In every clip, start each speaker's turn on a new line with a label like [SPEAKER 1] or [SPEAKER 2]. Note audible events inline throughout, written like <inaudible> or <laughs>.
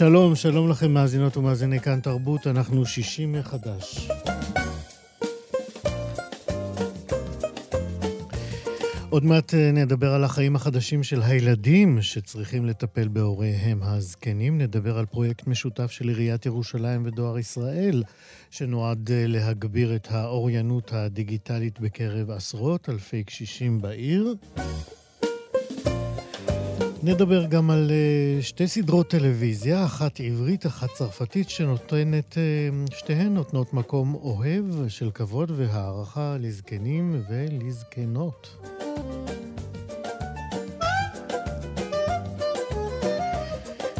[SPEAKER 1] שלום, שלום לכם מאזינות ומאזיני כאן תרבות, אנחנו שישים מחדש. עוד מעט אה, נדבר על החיים החדשים של הילדים שצריכים לטפל בהוריהם הזקנים. נדבר על פרויקט משותף של עיריית ירושלים ודואר ישראל, שנועד אה, להגביר את האוריינות הדיגיטלית בקרב עשרות אלפי קשישים בעיר. נדבר גם על uh, שתי סדרות טלוויזיה, אחת עברית, אחת צרפתית, שנותנת, uh, שתיהן נותנות מקום אוהב של כבוד והערכה לזקנים ולזקנות.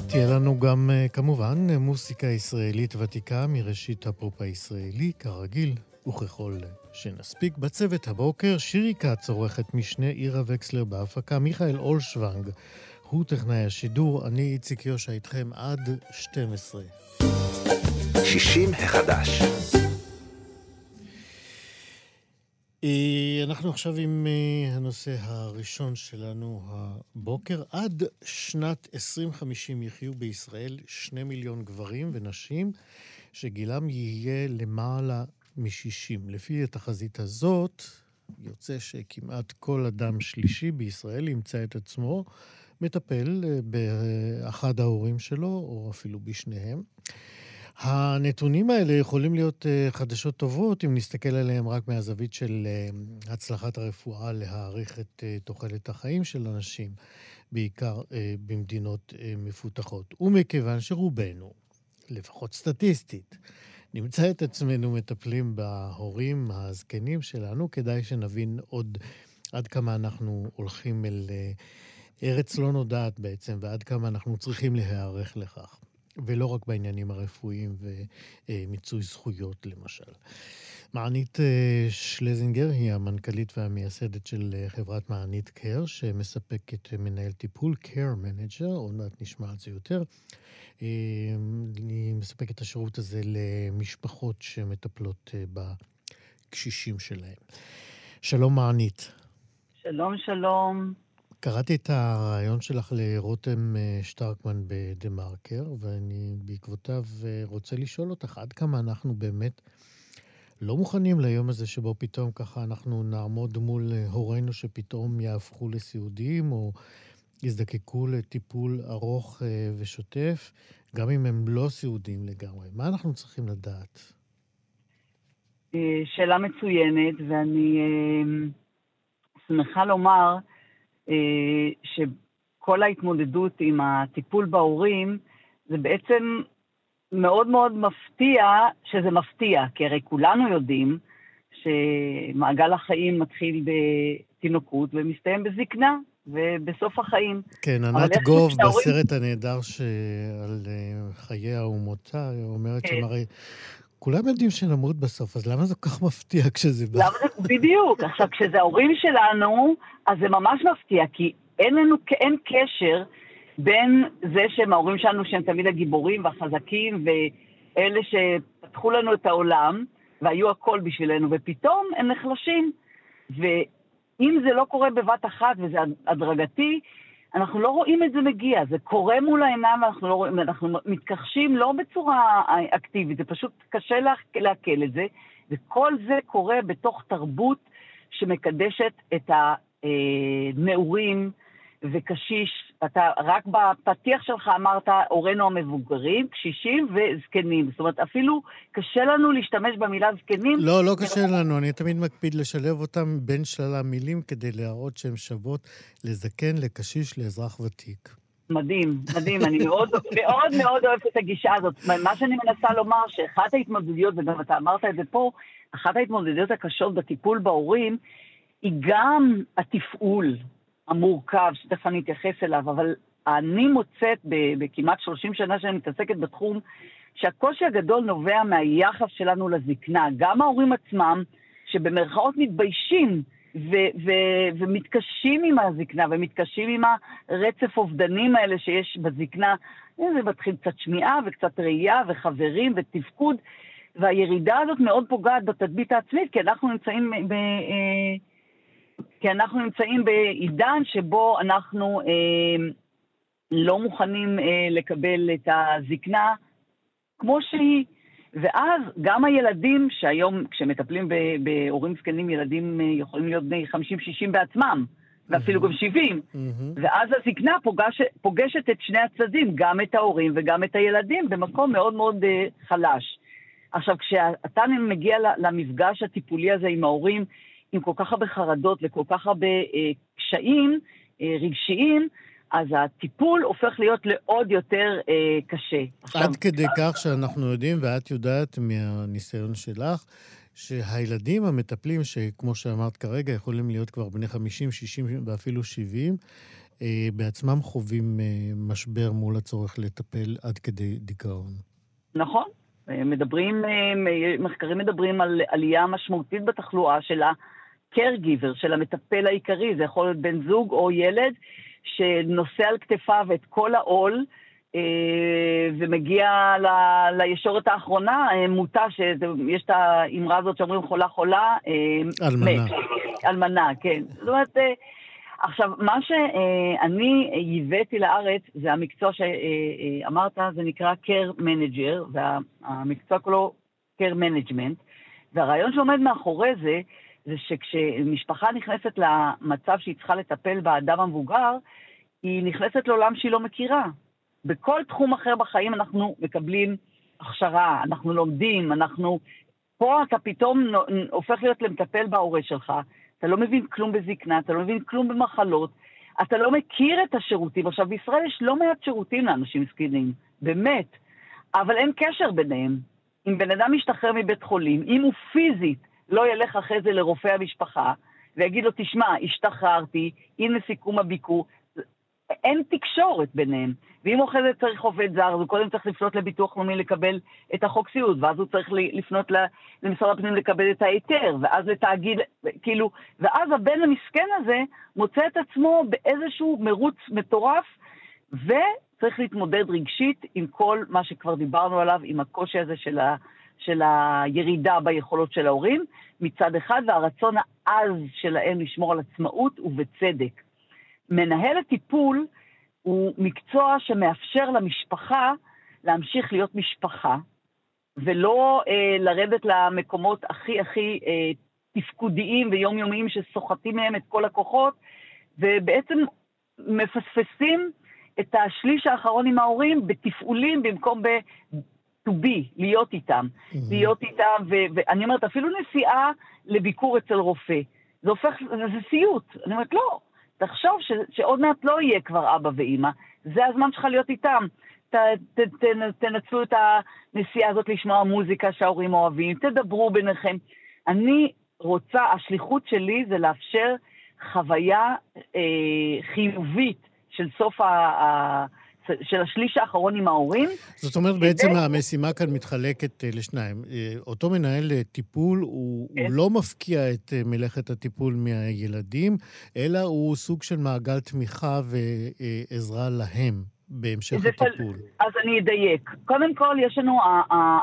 [SPEAKER 1] תהיה לנו גם, uh, כמובן, מוסיקה ישראלית ותיקה מראשית הפופ הישראלי, כרגיל וככל שנספיק. בצוות הבוקר, שירי כץ, עורכת משנה, עירה וקסלר בהפקה, מיכאל אולשוונג. הוא טכנאי השידור, אני איציק יושע איתכם עד 12.
[SPEAKER 2] 60 החדש.
[SPEAKER 1] אה, אנחנו עכשיו עם אה, הנושא הראשון שלנו הבוקר. עד שנת 2050 יחיו בישראל שני מיליון גברים ונשים שגילם יהיה למעלה מ-60. לפי התחזית הזאת, יוצא שכמעט כל אדם שלישי בישראל ימצא את עצמו מטפל אה, באחד ההורים שלו, או אפילו בשניהם. הנתונים האלה יכולים להיות אה, חדשות טובות אם נסתכל עליהם רק מהזווית של אה, הצלחת הרפואה להעריך את תוחלת החיים של אנשים, בעיקר במדינות מפותחות. ומכיוון שרובנו, לפחות סטטיסטית, נמצא את עצמנו מטפלים בהורים הזקנים שלנו, כדאי שנבין עוד עד כמה אנחנו הולכים אל ארץ לא נודעת בעצם, ועד כמה אנחנו צריכים להיערך לכך. ולא רק בעניינים הרפואיים ומיצוי זכויות, למשל. מענית אה, שלזינגר היא המנכ"לית והמייסדת של אה, חברת מענית קר, שמספקת מנהל טיפול, care manager, עוד מעט נשמע על זה יותר. אה, היא מספקת את השירות הזה למשפחות שמטפלות בקשישים שלהם. שלום מענית.
[SPEAKER 3] שלום, שלום.
[SPEAKER 1] קראתי את הרעיון שלך לרותם אה, שטרקמן בדה-מרקר, ואני בעקבותיו אה, רוצה לשאול אותך עד כמה אנחנו באמת לא מוכנים ליום הזה שבו פתאום ככה אנחנו נעמוד מול אה, הורינו שפתאום יהפכו לסיעודיים, או יזדקקו לטיפול ארוך ושוטף, גם אם הם לא סיעודיים לגמרי. מה אנחנו צריכים לדעת?
[SPEAKER 3] שאלה מצוינת, ואני שמחה לומר, שכל ההתמודדות עם הטיפול בהורים, זה בעצם מאוד מאוד מפתיע שזה מפתיע, כי הרי כולנו יודעים שמעגל החיים מתחיל בתינוקות ומסתיים בזקנה ובסוף החיים.
[SPEAKER 1] כן, ענת גוב בסרט הנהדר על אה, חייה ומותה, אומרת כן. שהרי כולם יודעים שנמות בסוף, אז למה זה כל כך מפתיע כשזה בא? למה
[SPEAKER 3] זה, בדיוק. עכשיו, כשזה ההורים שלנו, אז זה ממש מפתיע, כי אין לנו, אין קשר בין זה שהם ההורים שלנו, שהם תמיד הגיבורים והחזקים, ואלה שפתחו לנו את העולם, והיו הכל בשבילנו, ופתאום הם נחלשים. ואם זה לא קורה בבת אחת וזה הדרגתי, אנחנו לא רואים את זה מגיע, זה קורה מול העיניים ואנחנו לא רואים, אנחנו מתכחשים לא בצורה אקטיבית, זה פשוט קשה לעכל את זה, וכל זה קורה בתוך תרבות שמקדשת את אה, נעורים וקשיש, אתה רק בפתיח שלך אמרת הורינו המבוגרים, קשישים וזקנים. זאת אומרת, אפילו קשה לנו להשתמש במילה זקנים.
[SPEAKER 1] לא, לא קשה לנו, אני תמיד מקפיד לשלב אותם בין שלל המילים כדי להראות שהן שוות לזקן, לקשיש, לאזרח ותיק.
[SPEAKER 3] מדהים, מדהים, אני מאוד <laughs> מאוד מאוד אוהבת את הגישה הזאת. מה שאני מנסה לומר, שאחת ההתמודדויות, וגם אתה אמרת את זה פה, אחת ההתמודדויות הקשות בטיפול בהורים, היא גם התפעול המורכב, שתכף אני אתייחס אליו, אבל אני מוצאת בכמעט 30 שנה שאני מתעסקת בתחום, שהקושי הגדול נובע מהיחס שלנו לזקנה. גם ההורים עצמם, שבמרכאות מתביישים ו- ו- ומתקשים עם הזקנה, ומתקשים עם הרצף אובדנים האלה שיש בזקנה. זה מתחיל קצת שמיעה וקצת ראייה וחברים ותפקוד, והירידה הזאת מאוד פוגעת בתדמית העצמית, כי אנחנו נמצאים ב... כי אנחנו נמצאים בעידן שבו אנחנו אה, לא מוכנים אה, לקבל את הזקנה כמו שהיא. ואז גם הילדים, שהיום כשמטפלים בהורים זקנים, ילדים אה, יכולים להיות בני 50-60 בעצמם, ואפילו גם 70. ואז הזקנה פוגש, פוגשת את שני הצדדים, גם את ההורים וגם את הילדים, במקום מאוד מאוד uh, חלש. עכשיו, כשאתה מגיע למפגש הטיפולי הזה עם ההורים, עם כל כך הרבה חרדות וכל כך הרבה uh, קשיים uh, רגשיים, אז הטיפול הופך להיות לעוד יותר אה, קשה.
[SPEAKER 1] עכשיו, עד כדי כך שאנחנו יודעים, ואת יודעת מהניסיון שלך, שהילדים המטפלים, שכמו שאמרת כרגע, יכולים להיות כבר בני 50, 60 ואפילו 70, אה, בעצמם חווים אה, משבר מול הצורך לטפל עד כדי דיכאון.
[SPEAKER 3] נכון. מדברים, אה, מחקרים מדברים על עלייה משמעותית בתחלואה של ה-caregiver, של המטפל העיקרי, זה יכול להיות בן זוג או ילד, שנושא על כתפיו את כל העול, אה, ומגיע ל, לישורת האחרונה, אה, מוטה, שיש את האמרה הזאת שאומרים חולה חולה,
[SPEAKER 1] אה, אלמנה.
[SPEAKER 3] אלמנה, כן. זאת אומרת, עכשיו, מה שאני ייבאתי לארץ, זה המקצוע שאמרת, זה נקרא care manager, והמקצוע כולו care management, והרעיון שעומד מאחורי זה, זה שכשמשפחה נכנסת למצב שהיא צריכה לטפל באדם המבוגר, היא נכנסת לעולם שהיא לא מכירה. בכל תחום אחר בחיים אנחנו מקבלים הכשרה, אנחנו לומדים, אנחנו... פה אתה פתאום הופך להיות למטפל בהורה שלך, אתה לא מבין כלום בזקנה, אתה לא מבין כלום במחלות, אתה לא מכיר את השירותים. עכשיו, בישראל יש לא מעט שירותים לאנשים זקנים, באמת, אבל אין קשר ביניהם. אם בן אדם משתחרר מבית חולים, אם הוא פיזית לא ילך אחרי זה לרופא המשפחה ויגיד לו, תשמע, השתחררתי, הנה סיכום הביקור. אין תקשורת ביניהם. ואם אחרי זה צריך עובד זר, אז הוא קודם צריך לפנות לביטוח לאומי לקבל את החוק סיעוד, ואז הוא צריך לפנות למשרד הפנים לקבל את ההיתר, ואז לתאגיד, כאילו, ואז הבן המסכן הזה מוצא את עצמו באיזשהו מרוץ מטורף, וצריך להתמודד רגשית עם כל מה שכבר דיברנו עליו, עם הקושי הזה של ה... של הירידה ביכולות של ההורים מצד אחד, והרצון העז שלהם לשמור על עצמאות ובצדק. מנהל הטיפול הוא מקצוע שמאפשר למשפחה להמשיך להיות משפחה, ולא אה, לרדת למקומות הכי הכי אה, תפקודיים ויומיומיים שסוחטים מהם את כל הכוחות, ובעצם מפספסים את השליש האחרון עם ההורים בתפעולים במקום to be, להיות איתם. Mm-hmm. להיות איתם, ואני אומרת, אפילו נסיעה לביקור אצל רופא, זה הופך, זה סיוט. אני אומרת, לא, תחשוב ש, שעוד מעט לא יהיה כבר אבא ואימא, זה הזמן שלך להיות איתם. ת, ת, ת, תנצלו את הנסיעה הזאת לשמוע מוזיקה שההורים אוהבים, תדברו ביניכם. אני רוצה, השליחות שלי זה לאפשר חוויה אה, חיובית של סוף ה... ה של השליש האחרון עם ההורים.
[SPEAKER 1] זאת אומרת, כדי... בעצם המשימה כאן מתחלקת אה, לשניים. אה, אותו מנהל אה, טיפול, הוא, כן. הוא לא מפקיע את מלאכת הטיפול מהילדים, אלא הוא סוג של מעגל תמיכה ועזרה להם. בהמשך הטיפול.
[SPEAKER 3] אז אני אדייק. קודם כל, יש לנו,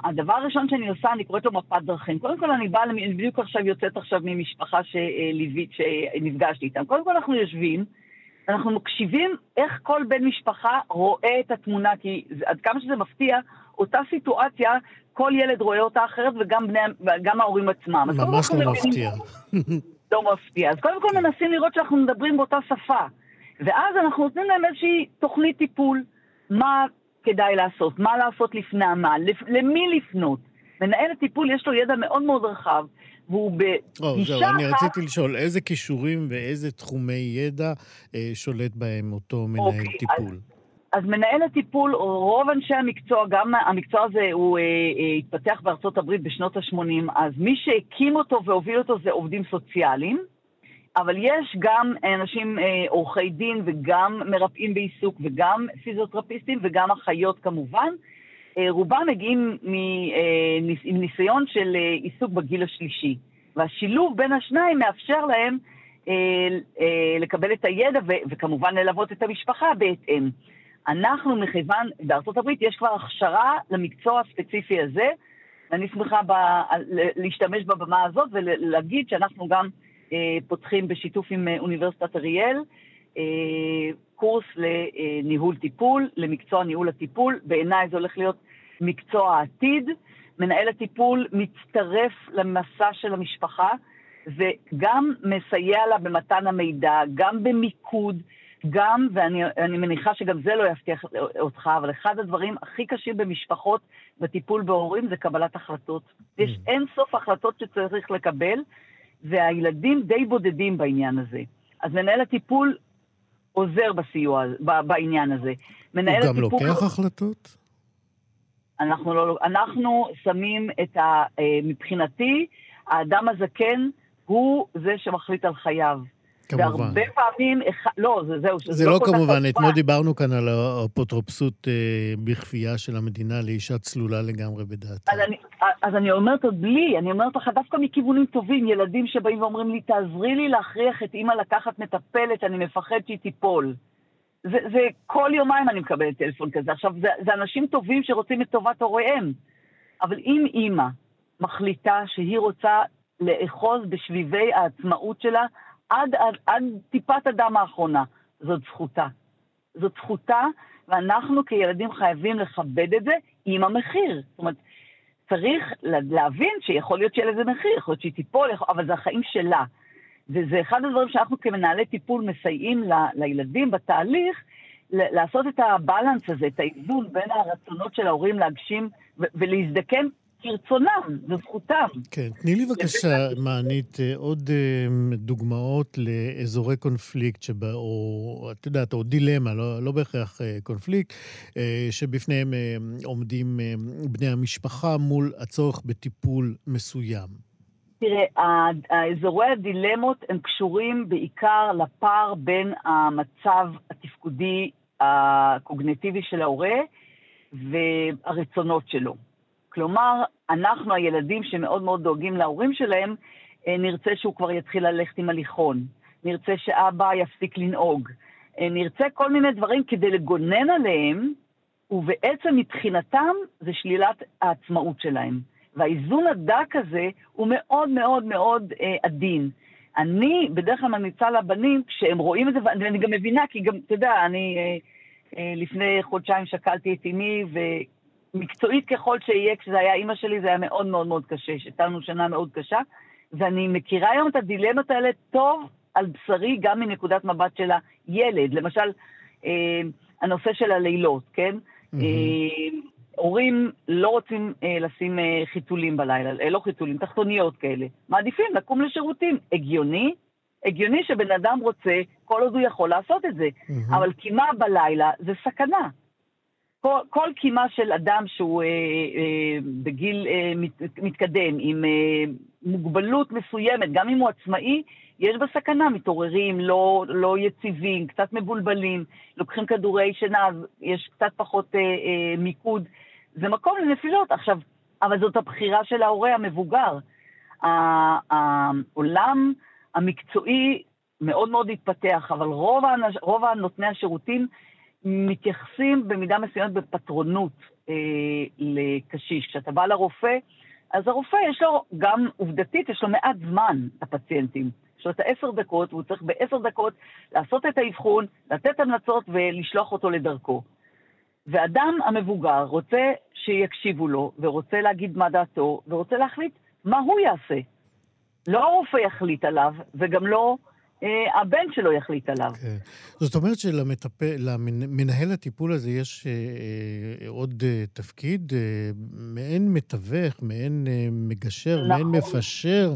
[SPEAKER 3] הדבר הראשון שאני עושה, אני קוראת לו מפת דרכים. קודם כל, אני באה, בדיוק עכשיו יוצאת עכשיו ממשפחה שנפגשתי איתם. קודם כל, אנחנו יושבים, אנחנו מקשיבים איך כל בן משפחה רואה את התמונה, כי עד כמה שזה מפתיע, אותה סיטואציה, כל ילד רואה אותה אחרת וגם בני, ההורים עצמם.
[SPEAKER 1] ממש לא מפתיע. <laughs>
[SPEAKER 3] לא מפתיע. אז קודם כל מנסים לראות שאנחנו מדברים באותה שפה. ואז אנחנו נותנים להם איזושהי תוכנית טיפול. מה כדאי לעשות, מה לעשות לפני מה, למי לפנות. מנהל הטיפול יש לו ידע מאוד מאוד רחב, והוא בגישה
[SPEAKER 1] אחת... אני רציתי לשאול, איזה כישורים ואיזה תחומי ידע אה, שולט בהם אותו מנהל אוקיי, טיפול? אז...
[SPEAKER 3] אז מנהל הטיפול, רוב אנשי המקצוע, גם המקצוע הזה הוא אה, אה, התפתח בארצות הברית בשנות ה-80, אז מי שהקים אותו והוביל אותו זה עובדים סוציאליים, אבל יש גם אנשים אה, עורכי דין וגם מרפאים בעיסוק וגם פיזיותרפיסטים וגם אחיות כמובן. אה, רובם מגיעים אה, עם ניסיון של אה, עיסוק בגיל השלישי, והשילוב בין השניים מאפשר להם לקבל את הידע וכמובן ללוות את המשפחה בהתאם. אנחנו, מכיוון, בארצות הברית יש כבר הכשרה למקצוע הספציפי הזה, ואני שמחה ב, להשתמש בבמה הזאת ולהגיד שאנחנו גם אה, פותחים בשיתוף עם אוניברסיטת אריאל אה, קורס לניהול טיפול, למקצוע ניהול הטיפול. בעיניי זה הולך להיות מקצוע העתיד. מנהל הטיפול מצטרף למסע של המשפחה וגם מסייע לה במתן המידע, גם במיקוד, גם, ואני מניחה שגם זה לא יבטיח אותך, אבל אחד הדברים הכי קשים במשפחות בטיפול בהורים זה קבלת החלטות. יש mm. אין סוף החלטות שצריך לקבל, והילדים די בודדים בעניין הזה. אז מנהל הטיפול עוזר בסיוע, בעניין הזה.
[SPEAKER 1] הוא גם הטיפול... לוקח החלטות?
[SPEAKER 3] אנחנו, לא, אנחנו שמים את ה... אה, מבחינתי, האדם הזקן הוא זה שמחליט על חייו. כמובן. והרבה פעמים, לא, זה, זהו,
[SPEAKER 1] זה לא, לא כמובן, אתמול דיברנו כאן על האפוטרופסות אה, בכפייה של המדינה לאישה צלולה לגמרי בדעתה.
[SPEAKER 3] אז אני, אז אני אומרת עוד בלי, אני אומרת לך דווקא מכיוונים טובים, ילדים שבאים ואומרים לי, תעזרי לי להכריח את אימא לקחת מטפלת, אני מפחד שהיא תיפול. זה, זה כל יומיים אני מקבלת טלפון כזה. עכשיו, זה, זה אנשים טובים שרוצים את טובת הוריהם. אבל אם אימא מחליטה שהיא רוצה לאחוז בשביבי העצמאות שלה, עד, עד, עד טיפת הדם האחרונה. זאת זכותה. זאת זכותה, ואנחנו כילדים חייבים לכבד את זה עם המחיר. זאת אומרת, צריך להבין שיכול להיות שיהיה לזה מחיר, יכול להיות שהיא תיפול, אבל זה החיים שלה. וזה אחד הדברים שאנחנו כמנהלי טיפול מסייעים ל, לילדים בתהליך, לעשות את הבלנס הזה, את האיזון בין הרצונות של ההורים להגשים ולהזדקן כרצונם, זו זכותם.
[SPEAKER 1] כן, תני לי בבקשה, מענית, אה, עוד אה, דוגמאות לאזורי קונפליקט, שבה, או את יודעת, או דילמה, לא, לא בהכרח אה, קונפליקט, שבפניהם עומדים בני המשפחה מול הצורך בטיפול מסוים.
[SPEAKER 3] תראה, האזורי הדילמות הם קשורים בעיקר לפער בין המצב התפקודי הקוגנטיבי של ההורה והרצונות שלו. כלומר, אנחנו הילדים שמאוד מאוד דואגים להורים שלהם, אה, נרצה שהוא כבר יתחיל ללכת עם הליכון, נרצה שאבא יפסיק לנהוג, אה, נרצה כל מיני דברים כדי לגונן עליהם, ובעצם מבחינתם זה שלילת העצמאות שלהם. והאיזון הדק הזה הוא מאוד מאוד מאוד אה, עדין. אני בדרך כלל ממליצה לבנים, כשהם רואים את זה, ואני גם מבינה, כי גם, אתה יודע, אני אה, אה, לפני חודשיים שקלתי את אמי, מקצועית ככל שיהיה, כשזה היה אימא שלי, זה היה מאוד מאוד מאוד קשה, שהייתה לנו שנה מאוד קשה, ואני מכירה היום את הדילמות האלה טוב על בשרי, גם מנקודת מבט של הילד. למשל, אה, הנושא של הלילות, כן? Mm-hmm. הורים לא רוצים אה, לשים אה, חיתולים בלילה, אה, לא חיתולים, תחתוניות כאלה. מעדיפים לקום לשירותים. הגיוני? הגיוני שבן אדם רוצה, כל עוד הוא יכול לעשות את זה. Mm-hmm. אבל קימה בלילה זה סכנה. כל, כל קימה של אדם שהוא אה, אה, בגיל אה, מת, מתקדם, עם אה, מוגבלות מסוימת, גם אם הוא עצמאי, יש בסכנה, מתעוררים, לא, לא יציבים, קצת מבולבלים, לוקחים כדורי שינה, יש קצת פחות אה, אה, מיקוד. זה מקום לנפילות. עכשיו, אבל זאת הבחירה של ההורה המבוגר. העולם המקצועי מאוד מאוד התפתח, אבל רוב, האנש, רוב הנותני השירותים מתייחסים במידה מסוימת בפטרונות אה, לקשיש. כשאתה בא לרופא, אז הרופא יש לו, גם עובדתית, יש לו מעט זמן לפציינטים. יש לו את העשר דקות, והוא צריך בעשר דקות לעשות את האבחון, לתת המלצות ולשלוח אותו לדרכו. ואדם המבוגר רוצה שיקשיבו לו, ורוצה להגיד מה דעתו, ורוצה להחליט מה הוא יעשה. לא הרופא יחליט עליו, וגם לא הבן שלו יחליט עליו.
[SPEAKER 1] כן. זאת אומרת שלמנהל הטיפול הזה יש אה, אה, עוד אה, תפקיד, אה, מעין מתווך, מעין אה, מגשר,
[SPEAKER 3] נכון.
[SPEAKER 1] מעין מפשר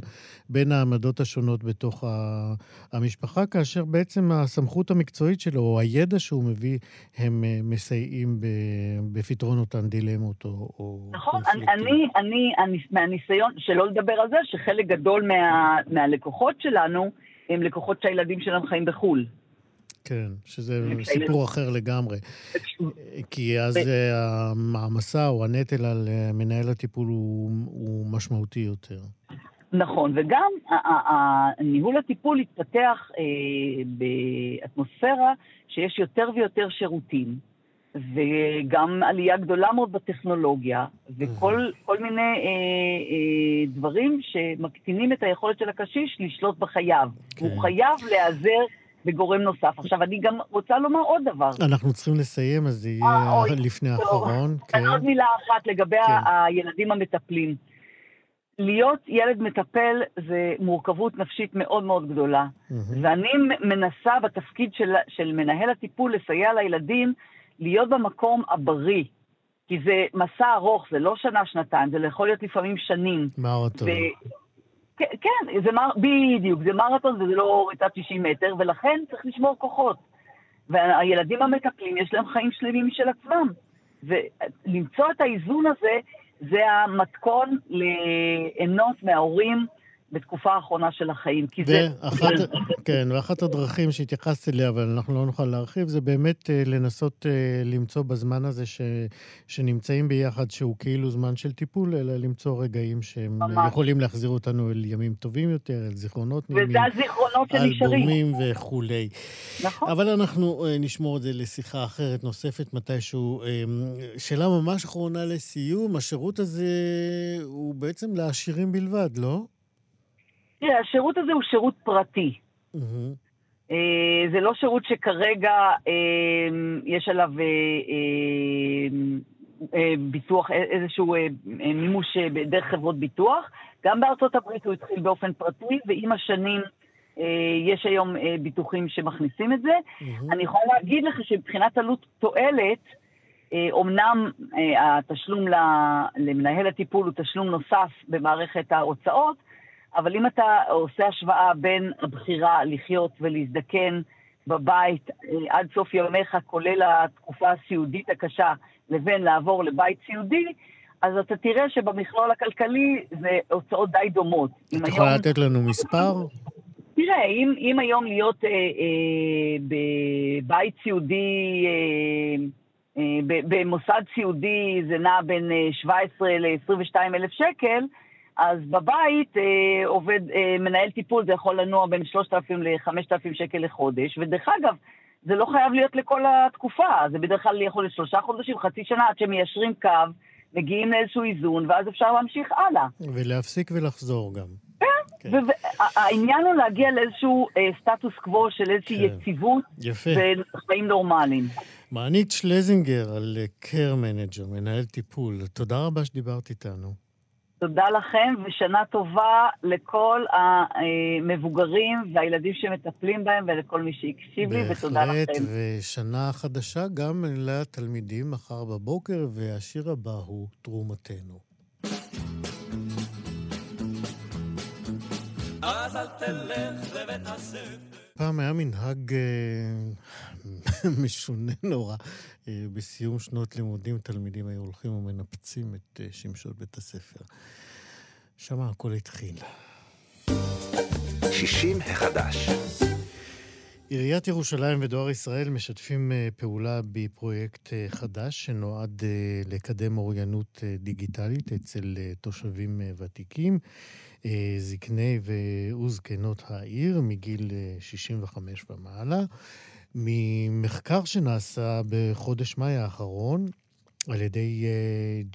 [SPEAKER 1] בין העמדות השונות בתוך ה- המשפחה, כאשר בעצם הסמכות המקצועית שלו, או הידע שהוא מביא, הם אה, מסייעים ב- בפתרון אותן דילמות או, או
[SPEAKER 3] נכון, אני. אני, אני, אני, מהניסיון, שלא לדבר על זה, שחלק גדול מה, מהלקוחות שלנו הם לקוחות שהילדים שלהם חיים בחו"ל.
[SPEAKER 1] כן, שזה סיפור אחר לגמרי. כי אז אה, המעמסה או הנטל על אה, מנהל הטיפול הוא, הוא משמעותי יותר.
[SPEAKER 3] נכון, וגם ניהול הטיפול התפתח אה, באטמוספירה שיש יותר ויותר שירותים, וגם עלייה גדולה מאוד בטכנולוגיה, וכל כל מיני אה, אה, דברים שמקטינים את היכולת של הקשיש לשלוט בחייו.
[SPEAKER 1] כן.
[SPEAKER 3] הוא חייב להיעזר בגורם נוסף. עכשיו, אני גם רוצה לומר עוד דבר.
[SPEAKER 1] אנחנו צריכים לסיים, אז זה
[SPEAKER 3] אה,
[SPEAKER 1] יהיה
[SPEAKER 3] אוי,
[SPEAKER 1] לפני. האחרון. כן.
[SPEAKER 3] עוד מילה אחת לגבי
[SPEAKER 1] כן.
[SPEAKER 3] הילדים המטפלים. להיות ילד מטפל זה מורכבות נפשית מאוד מאוד גדולה.
[SPEAKER 1] מהמם.
[SPEAKER 3] ואני מנסה בתפקיד של, של מנהל הטיפול לסייע לילדים להיות במקום הבריא. כי זה מסע ארוך, זה לא שנה-שנתיים, זה יכול להיות לפעמים שנים.
[SPEAKER 1] מרתון.
[SPEAKER 3] ו- כן, כן, זה מר... בדיוק, זה מרתון וזה לא ריצת 90 מטר, ולכן צריך לשמור כוחות. והילדים המטפלים, יש להם חיים שלמים משל עצמם. ולמצוא את האיזון הזה, זה המתכון ליהנות מההורים בתקופה האחרונה של החיים. כי זה...
[SPEAKER 1] ואחת, כן, ואחת הדרכים שהתייחסת אליה, אבל אנחנו לא נוכל להרחיב, זה באמת אה, לנסות אה, למצוא בזמן הזה ש, שנמצאים ביחד, שהוא כאילו זמן של טיפול, אלא למצוא רגעים שהם
[SPEAKER 3] ממש.
[SPEAKER 1] יכולים להחזיר אותנו אל ימים טובים יותר, אל זיכרונות נעימים,
[SPEAKER 3] וזה הזיכרונות שנשארים.
[SPEAKER 1] אלבומים וכולי.
[SPEAKER 3] נכון.
[SPEAKER 1] אבל אנחנו אה, נשמור את זה לשיחה אחרת, נוספת, מתישהו. אה, שאלה ממש אחרונה לסיום, השירות הזה הוא בעצם לעשירים בלבד, לא?
[SPEAKER 3] תראה, השירות הזה הוא שירות פרטי. אה, זה לא שירות שכרגע אה, יש עליו אה, ביטוח, איזשהו מימוש דרך חברות ביטוח. גם בארצות הברית הוא התחיל באופן פרטי, ועם השנים יש היום ביטוחים שמכניסים את זה. אני יכולה להגיד לך שמבחינת עלות תועלת, אומנם התשלום למנהל הטיפול הוא תשלום נוסף במערכת ההוצאות, אבל אם אתה עושה השוואה בין הבחירה לחיות ולהזדקן בבית אה, עד סוף ימיך, כולל התקופה הסיעודית הקשה, לבין לעבור לבית סיעודי, אז אתה תראה שבמכלול הכלכלי זה הוצאות די דומות.
[SPEAKER 1] את
[SPEAKER 3] היום-
[SPEAKER 1] יכולה לתת לנו מספר?
[SPEAKER 3] תראה, אם, אם היום להיות אה, אה, בבית סיעודי, אה, אה, במוסד סיעודי זה נע בין אה, 17 ל-22 אלף שקל, אז בבית אה, עובד, אה, מנהל טיפול זה יכול לנוע בין 3,000 ל-5,000 שקל לחודש, ודרך אגב, זה לא חייב להיות לכל התקופה, זה בדרך כלל יכול להיות שלושה חודשים, חצי שנה, עד שמיישרים קו, מגיעים לאיזשהו איזון, ואז אפשר להמשיך הלאה.
[SPEAKER 1] ולהפסיק ולחזור גם. כן.
[SPEAKER 3] והעניין הוא להגיע לאיזשהו אה, סטטוס קוו של איזושהי
[SPEAKER 1] כן.
[SPEAKER 3] יציבות
[SPEAKER 1] יפה.
[SPEAKER 3] וחיים נורמליים.
[SPEAKER 1] מענית שלזינגר על care manager, מנהל טיפול. תודה רבה שדיברת איתנו.
[SPEAKER 3] תודה לכם, ושנה טובה לכל המבוגרים והילדים שמטפלים בהם ולכל מי שהקשיב לי, ותודה
[SPEAKER 1] בהחלט,
[SPEAKER 3] לכם.
[SPEAKER 1] ושנה חדשה גם לתלמידים מחר בבוקר, והשיר הבא הוא תרומתנו. פעם היה מנהג אה, <laughs> משונה נורא. אה, בסיום שנות לימודים תלמידים היו הולכים ומנפצים את אה, שמשון בית הספר. שם הכל התחיל.
[SPEAKER 2] 60 החדש.
[SPEAKER 1] עיריית ירושלים ודואר ישראל משתפים אה, פעולה בפרויקט חדש שנועד לקדם אוריינות דיגיטלית אצל תושבים ותיקים, זקני וזקנות העיר מגיל אה, 65 ומעלה. ממחקר שנעשה בחודש מאי האחרון על ידי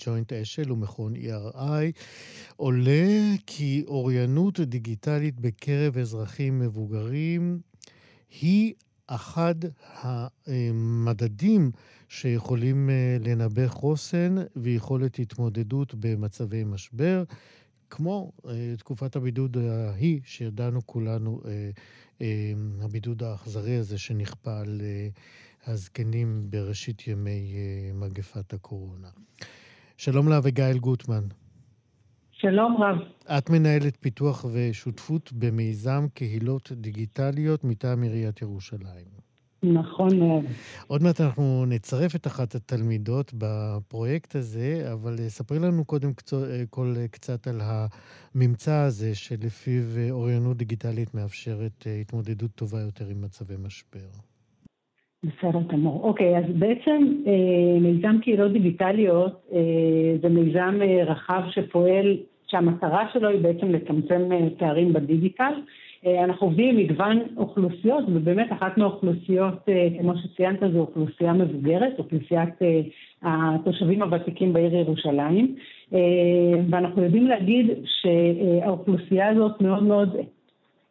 [SPEAKER 1] ג'וינט אשל ומכון ERI, עולה כי אוריינות דיגיטלית בקרב אזרחים מבוגרים היא אחד המדדים שיכולים אה, לנבא חוסן ויכולת התמודדות במצבי משבר, כמו תקופת הבידוד ההיא, שידענו כולנו, הבידוד האכזרי הזה שנכפה על הזקנים בראשית ימי מגפת הקורונה. שלום לאביגיל גוטמן.
[SPEAKER 4] שלום רב.
[SPEAKER 1] את מנהלת פיתוח ושותפות במיזם קהילות דיגיטליות מטעם עיריית ירושלים.
[SPEAKER 4] נכון מאוד.
[SPEAKER 1] עוד מעט אנחנו נצרף את אחת התלמידות בפרויקט הזה, אבל אה, ספרי לנו קודם אה, כל אה, קצת על הממצא הזה שלפיו אוריינות דיגיטלית מאפשרת התמודדות טובה יותר עם מצבי משבר.
[SPEAKER 4] בסדר גמור. אוקיי, אז בעצם מיזם קהילות דיגיטליות זה מיזם רחב שפועל, שהמטרה שלו היא בעצם לצמצם פערים בדיגיטל. אה, אנחנו עובדים עם מגוון אוכלוסיות, ובאמת אחת מהאוכלוסיות, אה, כמו שציינת, זו אוכלוסייה מבוגרת, אוכלוסיית אה, התושבים הוותיקים בעיר ירושלים. ואנחנו יודעים להגיד שהאוכלוסייה הזאת מאוד מאוד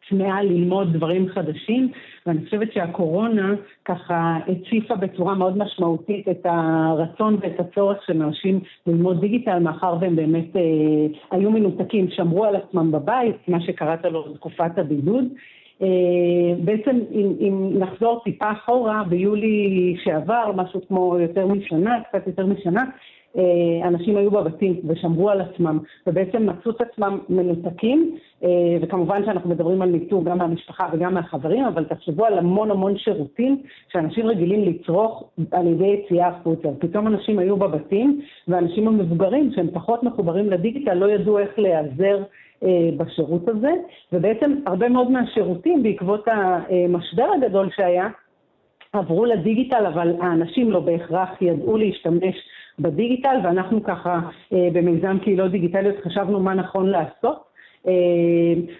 [SPEAKER 4] צמאה ללמוד דברים חדשים, ואני חושבת שהקורונה ככה הציפה בצורה מאוד משמעותית את הרצון ואת הצורך של אנשים ללמוד דיגיטל, מאחר והם באמת אה, היו מנותקים, שמרו על עצמם בבית, מה שקראת לו תקופת הבידוד. אה, בעצם אם, אם נחזור טיפה אחורה, ביולי שעבר, משהו כמו יותר משנה, קצת יותר משנה, אנשים היו בבתים ושמרו על עצמם, ובעצם מצאו את עצמם מנותקים, אה, וכמובן שאנחנו מדברים על ניתוק גם מהמשפחה וגם מהחברים, אבל תחשבו על המון המון שירותים שאנשים רגילים לצרוך על ידי יציאה החוצה. פתאום אנשים היו בבתים, ואנשים המבוגרים שהם פחות מחוברים לדיגיטל לא ידעו איך להיעזר אה, בשירות הזה, ובעצם הרבה מאוד מהשירותים בעקבות המשבר הגדול שהיה, עברו לדיגיטל, אבל האנשים לא בהכרח ידעו להשתמש בדיגיטל, ואנחנו ככה אה, במיזם קהילות דיגיטליות חשבנו מה נכון לעשות. אה,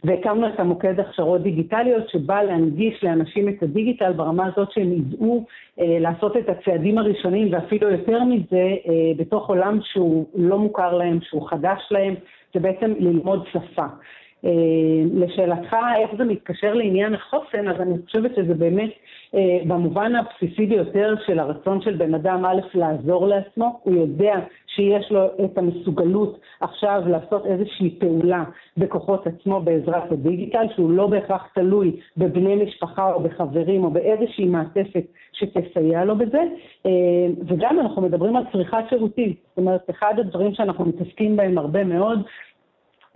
[SPEAKER 4] והקמנו את המוקד הכשרות דיגיטליות שבא להנגיש לאנשים את הדיגיטל ברמה הזאת שהם ידעו אה, לעשות את הצעדים הראשונים ואפילו יותר מזה בתוך עולם שהוא לא מוכר להם, שהוא חדש להם, זה בעצם ללמוד שפה. לשאלתך איך זה מתקשר לעניין החוסן, אז אני חושבת שזה באמת אה, במובן הבסיסי ביותר של הרצון של בן אדם, א', לעזור לעצמו, הוא יודע שיש לו את המסוגלות עכשיו לעשות איזושהי פעולה בכוחות עצמו בעזרת הדיגיטל, שהוא לא בהכרח תלוי בבני משפחה או בחברים או באיזושהי מעטפת שתסייע לו בזה. אה, וגם אנחנו מדברים על צריכת שירותים. זאת אומרת, אחד הדברים שאנחנו מתעסקים בהם הרבה מאוד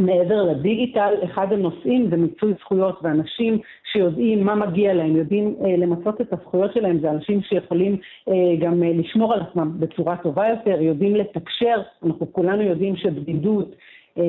[SPEAKER 4] מעבר לדיגיטל, אחד הנושאים זה מיצוי זכויות, ואנשים שיודעים מה מגיע להם, יודעים אה, למצות את הזכויות שלהם, זה אנשים שיכולים אה, גם אה, לשמור על עצמם בצורה טובה יותר, יודעים לתקשר, אנחנו כולנו יודעים שבדידות אה,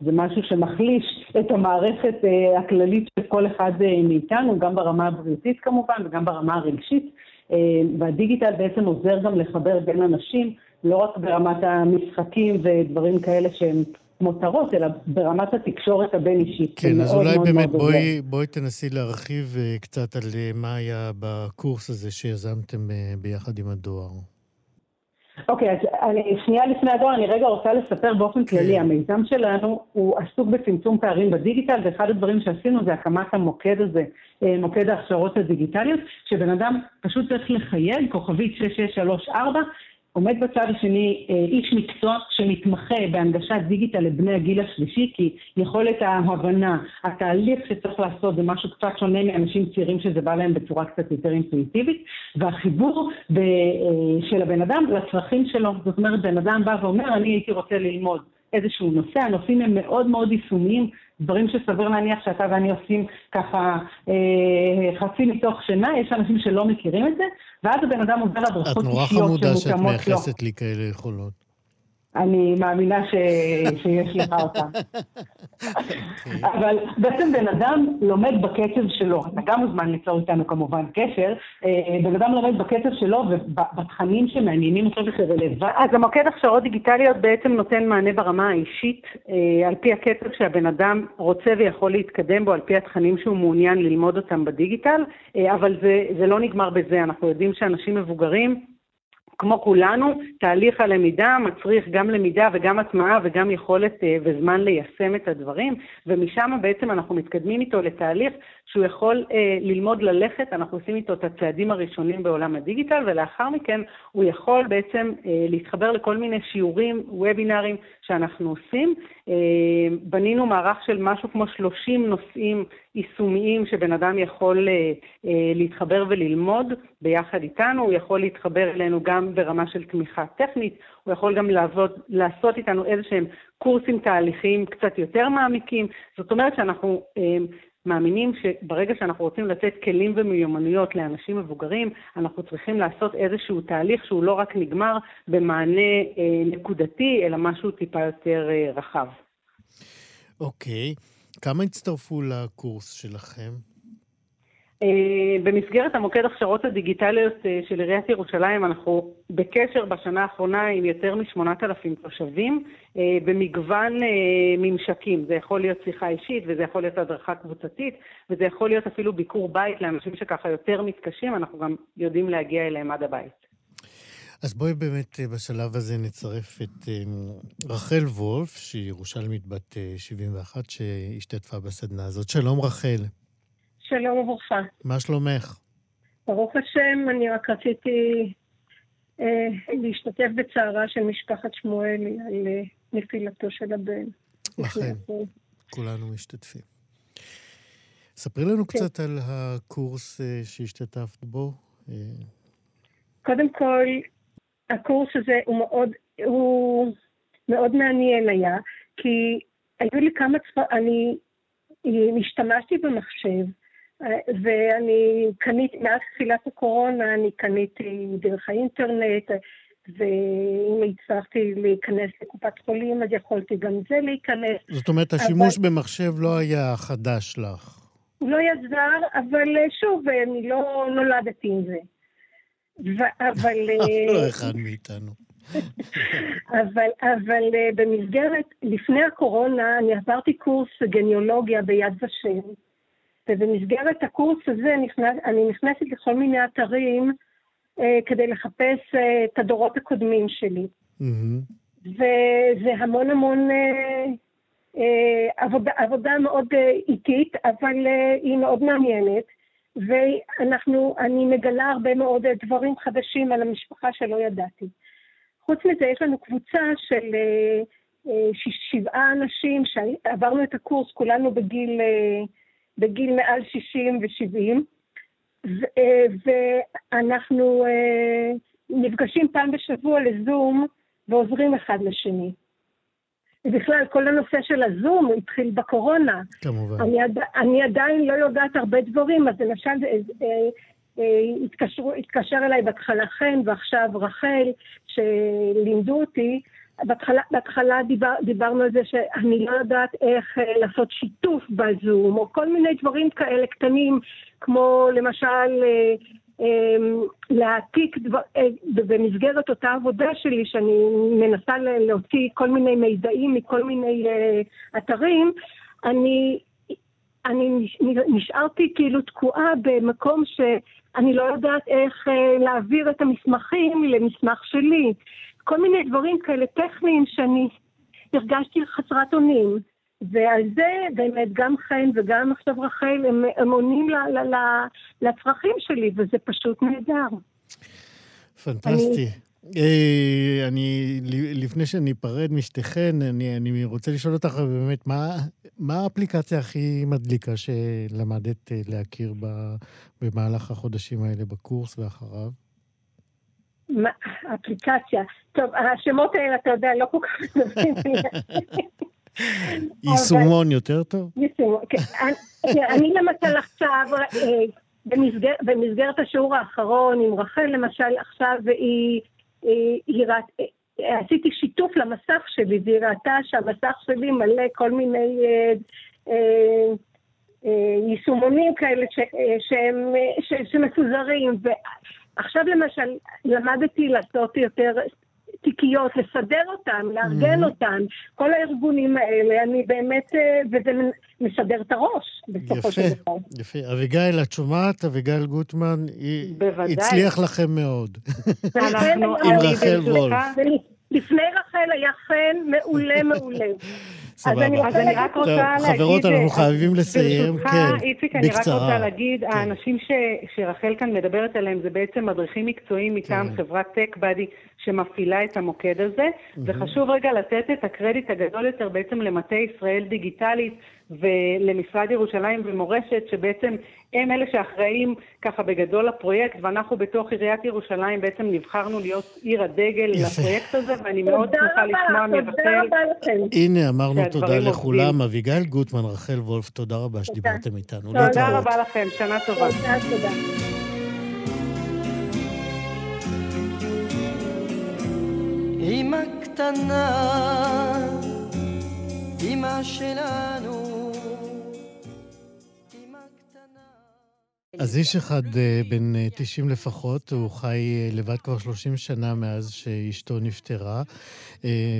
[SPEAKER 4] זה משהו שמחליש את המערכת אה, הכללית של כל אחד אה, מאיתנו, גם ברמה הבריאותית כמובן וגם ברמה הרגשית, אה, והדיגיטל בעצם עוזר גם לחבר בין אנשים, לא רק ברמת המשחקים ודברים כאלה שהם מותרות, אלא ברמת התקשורת הבין-אישית.
[SPEAKER 1] כן, אז אולי מאוד באמת מאוד בואי, בואי תנסי להרחיב uh, קצת על uh, מה היה בקורס הזה שיזמתם uh, ביחד עם הדואר.
[SPEAKER 4] אוקיי, אז אני, שנייה לפני הדואר, אני רגע רוצה לספר באופן כן. כללי. המיזם שלנו הוא עסוק בצמצום פערים בדיגיטל, ואחד הדברים שעשינו זה הקמת המוקד הזה, מוקד ההכשרות הדיגיטליות, שבן אדם פשוט צריך לחייג, כוכבית 6634, עומד בצד השני אה, איש מקצוע שמתמחה בהנגשת דיגיטל לבני הגיל השלישי, כי יכולת ההבנה, התהליך שצריך לעשות זה משהו קצת שונה מאנשים צעירים שזה בא להם בצורה קצת יותר אינטואיטיבית, והחיבור ב, אה, של הבן אדם לצרכים שלו. זאת אומרת, בן אדם בא ואומר, אני הייתי רוצה ללמוד איזשהו נושא, הנושאים הם מאוד מאוד יישומיים, דברים שסביר להניח שאתה ואני עושים ככה אה, חצי מתוך שינה, יש אנשים שלא מכירים את זה, ואז הבן אדם עובר הדרכות אישיות
[SPEAKER 1] שמותאמות לו. את נורא חמודה שאת מייחסת לי כאלה יכולות.
[SPEAKER 4] אני מאמינה ש... <laughs> שיש לך אותה. אבל בעצם בן אדם לומד בקצב שלו. אתה גם מוזמן ליצור איתנו כמובן קשר. אה, בן אדם לומד בקצב שלו ובתכנים שמעניינים אותו ושרלוונטיים. אז המוקד הכשרות דיגיטליות בעצם נותן מענה ברמה האישית, אה, על פי הקצב שהבן אדם רוצה ויכול להתקדם בו, על פי התכנים שהוא מעוניין ללמוד אותם בדיגיטל, אה, אבל זה, זה לא נגמר בזה. אנחנו יודעים שאנשים מבוגרים, כמו כולנו, תהליך הלמידה מצריך גם למידה וגם הטמעה וגם יכולת uh, וזמן ליישם את הדברים, ומשם בעצם אנחנו מתקדמים איתו לתהליך שהוא יכול uh, ללמוד ללכת, אנחנו עושים איתו את הצעדים הראשונים בעולם הדיגיטל, ולאחר מכן הוא יכול בעצם uh, להתחבר לכל מיני שיעורים, וובינארים שאנחנו עושים. Uh, בנינו מערך של משהו כמו 30 נושאים יישומיים שבן אדם יכול uh, uh, להתחבר וללמוד ביחד איתנו, הוא יכול להתחבר אלינו גם ברמה של תמיכה טכנית, הוא יכול גם לעבוד, לעשות איתנו איזה שהם קורסים תהליכיים קצת יותר מעמיקים. זאת אומרת שאנחנו אה, מאמינים שברגע שאנחנו רוצים לתת כלים ומיומנויות לאנשים מבוגרים, אנחנו צריכים לעשות איזשהו תהליך שהוא לא רק נגמר במענה אה, נקודתי, אלא משהו טיפה יותר אה, רחב.
[SPEAKER 1] אוקיי. Okay. כמה הצטרפו לקורס שלכם?
[SPEAKER 4] אה, במסגרת המוקד הכשרות הדיגיטליות אה, של עיריית ירושלים, אנחנו בקשר בשנה האחרונה עם יותר מ-8,000 תושבים אה, במגוון ממשקים. זה יכול להיות שיחה אישית, וזה יכול להיות הדרכה קבוצתית, וזה יכול להיות אפילו ביקור בית לאנשים שככה יותר מתקשים, אנחנו גם יודעים להגיע אליהם עד הבית.
[SPEAKER 1] אז בואי באמת בשלב הזה נצרף את רחל וולף, שהיא ירושלמית בת 71, שהשתתפה בסדנה הזאת. שלום רחל.
[SPEAKER 5] שלום וברכה.
[SPEAKER 1] מה שלומך?
[SPEAKER 5] ברוך השם, אני רק רציתי אה, להשתתף בצערה של משפחת שמואלי על אה, נפילתו של הבן.
[SPEAKER 1] אכן, כולנו משתתפים. ספרי לנו כן. קצת על הקורס אה, שהשתתפת בו. אה...
[SPEAKER 5] קודם כל, הקורס הזה הוא מאוד, הוא מאוד מעניין היה, כי היו לי כמה צפ... אני השתמשתי במחשב, ואני קניתי, מאז תחילת הקורונה אני קניתי דרך האינטרנט, ואם הצלחתי להיכנס לקופת חולים, אז יכולתי גם זה להיכנס.
[SPEAKER 1] זאת אומרת, השימוש אבל... במחשב לא היה חדש לך.
[SPEAKER 5] הוא לא היה זר, אבל שוב, אני לא נולדתי עם זה. ו- אבל... <laughs>
[SPEAKER 1] לא אחד מאיתנו. <laughs>
[SPEAKER 5] אבל, אבל במסגרת, לפני הקורונה, אני עברתי קורס גניאולוגיה ביד ושם. ובמסגרת הקורס הזה נכנס, אני נכנסת לכל מיני אתרים אה, כדי לחפש אה, את הדורות הקודמים שלי. Mm-hmm. וזה המון המון אה, אה, עבודה, עבודה מאוד אה, איטית, אבל אה, היא מאוד מעניינת. ואנחנו, אני מגלה הרבה מאוד דברים חדשים על המשפחה שלא ידעתי. חוץ מזה, יש לנו קבוצה של אה, אה, שבעה אנשים שעברנו את הקורס, כולנו בגיל... אה, בגיל מעל 60 ו-70, אה, ואנחנו אה, נפגשים פעם בשבוע לזום ועוזרים אחד לשני. ובכלל, כל הנושא של הזום התחיל בקורונה.
[SPEAKER 1] כמובן.
[SPEAKER 5] אני, עד, אני עדיין לא יודעת הרבה דברים, אז למשל, אה, התקשר, התקשר אליי בהתחלה חן ועכשיו רחל, שלימדו אותי בהתחלה, בהתחלה דיבר, דיברנו על זה שאני לא יודעת איך אה, לעשות שיתוף בזום, או כל מיני דברים כאלה קטנים, כמו למשל אה, אה, להעתיק דבר, אה, במסגרת אותה עבודה שלי, שאני מנסה להוציא כל מיני מידעים מכל מיני אה, אתרים, אני, אני נשארתי כאילו תקועה במקום שאני לא יודעת איך אה, להעביר את המסמכים למסמך שלי. כל מיני דברים כאלה טכניים שאני הרגשתי חסרת אונים. ועל זה באמת גם חן וגם עכשיו רחל הם, הם עונים ל, ל, ל, לצרכים שלי, וזה פשוט נהדר.
[SPEAKER 1] פנטסטי. אני... אה, אני, לפני שאני אפרד משתיכן, אני, אני רוצה לשאול אותך באמת, מה, מה האפליקציה הכי מדליקה שלמדת אה, להכיר ב, במהלך החודשים האלה בקורס ואחריו?
[SPEAKER 5] אפליקציה. טוב, השמות האלה, אתה יודע, לא כל כך טובים. <laughs>
[SPEAKER 1] יישומון יותר טוב?
[SPEAKER 5] יישומון, כן. אני למשל עכשיו, אה, במסגרת השיעור האחרון עם רחל למשל, עכשיו היא, היא ראתה, עשיתי שיתוף למסך שלי, והיא ראתה שהמסך שלי מלא כל מיני אה, אה, יישומונים כאלה שהם, שמפוזרים, עכשיו למשל, למדתי לעשות יותר תיקיות, לסדר אותן, לארגן mm-hmm. אותן, כל הארגונים האלה, אני באמת, אה, וזה מסדר את הראש, בסופו של דבר.
[SPEAKER 1] יפה, יפה. אביגיל, את שומעת? אביגיל גוטמן, בוודאי. הצליח לכם מאוד. <laughs> עם רחל וולף.
[SPEAKER 5] לפני רחל היה חן מעולה מעולה. <laughs>
[SPEAKER 1] סבבה.
[SPEAKER 6] אז אני רק רוצה להגיד...
[SPEAKER 1] חברות, אנחנו חייבים לסיים, כן, בקצרה.
[SPEAKER 6] איציק, אני רק רוצה להגיד, כן. האנשים שרחל כאן מדברת עליהם זה בעצם מדריכים מקצועיים מטעם כן. חברת טק בדי שמפעילה את המוקד הזה, וחשוב רגע לתת את הקרדיט הגדול יותר בעצם למטה ישראל דיגיטלית ולמשרד ירושלים ומורשת, שבעצם הם אלה שאחראים ככה בגדול לפרויקט, ואנחנו בתוך עיריית ירושלים בעצם נבחרנו להיות עיר הדגל יפה. לפרויקט הזה, ואני מאוד שמחה לשמוע מבטל.
[SPEAKER 1] הנה, אמרנו תודה לכולם. אביגיל גוטמן, רחל וולף, תודה רבה שדיברתם איתנו.
[SPEAKER 6] תודה רבה לכם, שנה טובה. תודה, תודה. אמא קטנה,
[SPEAKER 1] אמא שלנו אז איש אחד אה, בן 90 אה, לפחות, הוא חי אה, לבד כבר 30 שנה מאז שאשתו נפטרה,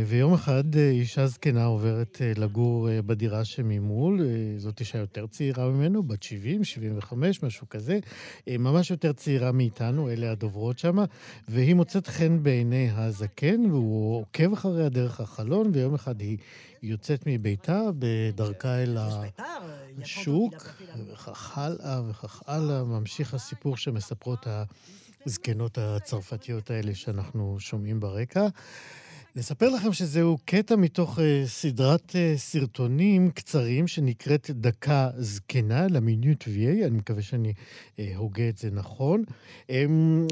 [SPEAKER 1] ויום אחד אישה זקנה עוברת לגור בדירה שממול, זאת אישה יותר צעירה ממנו, בת 70, 75, משהו כזה, ממש יותר צעירה מאיתנו, אלה הדוברות שמה, והיא מוצאת חן בעיני הזקן, והוא עוקב אחריה דרך החלון, ויום אחד היא... יוצאת מביתה בדרכה אל השוק, וכך הלאה וכך הלאה. ממשיך הסיפור שמספרות הזקנות הצרפתיות האלה שאנחנו שומעים ברקע. נספר לכם שזהו קטע מתוך uh, סדרת uh, סרטונים קצרים שנקראת דקה זקנה, למיניוט ויי, אני מקווה שאני uh, הוגה את זה נכון. Um,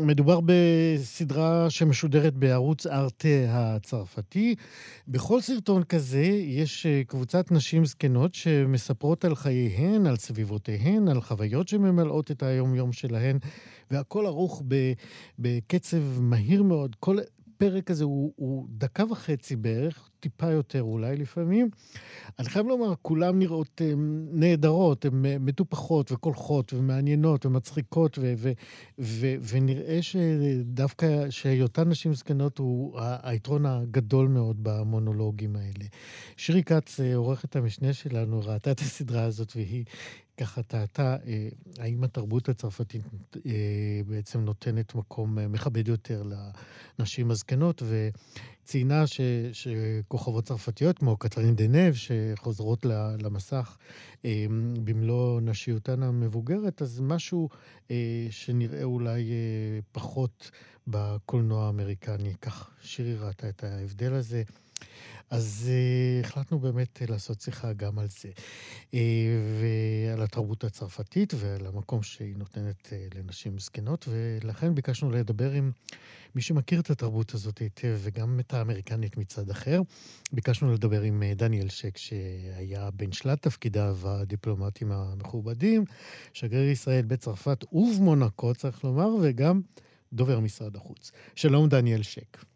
[SPEAKER 1] מדובר בסדרה שמשודרת בערוץ ארטה הצרפתי. בכל סרטון כזה יש uh, קבוצת נשים זקנות שמספרות על חייהן, על סביבותיהן, על חוויות שממלאות את היום-יום שלהן. והכל ערוך בקצב מהיר מאוד. כל הפרק הזה הוא, הוא דקה וחצי בערך, טיפה יותר אולי לפעמים. אני חייב לומר, כולן נראות הם, אה, נהדרות, הן אה, מטופחות וקולחות ומעניינות ומצחיקות, ו, ו, ו, ונראה שדווקא שהיותן נשים זקנות הוא היתרון הגדול מאוד במונולוגים האלה. שירי כץ, אה, עורכת המשנה שלנו, ראתה את הסדרה הזאת והיא ככה טעתה, האם התרבות הצרפתית בעצם נותנת מקום מכבד יותר לנשים הזקנות, וציינה ש, שכוכבות צרפתיות כמו קטרין דנב, שחוזרות למסך במלוא נשיותן המבוגרת, אז משהו שנראה אולי פחות בקולנוע האמריקני. כך שירי ראתה את ההבדל הזה. אז uh, החלטנו באמת uh, לעשות שיחה גם על זה, uh, ועל התרבות הצרפתית ועל המקום שהיא נותנת uh, לנשים זקנות, ולכן ביקשנו לדבר עם מי שמכיר את התרבות הזאת היטב, וגם את האמריקנית מצד אחר. ביקשנו לדבר עם uh, דניאל שק, שהיה בין שלל תפקידיו הדיפלומטיים המכובדים, שגריר ישראל בצרפת ובמונקו, צריך לומר, וגם דובר משרד החוץ. שלום, דניאל שק.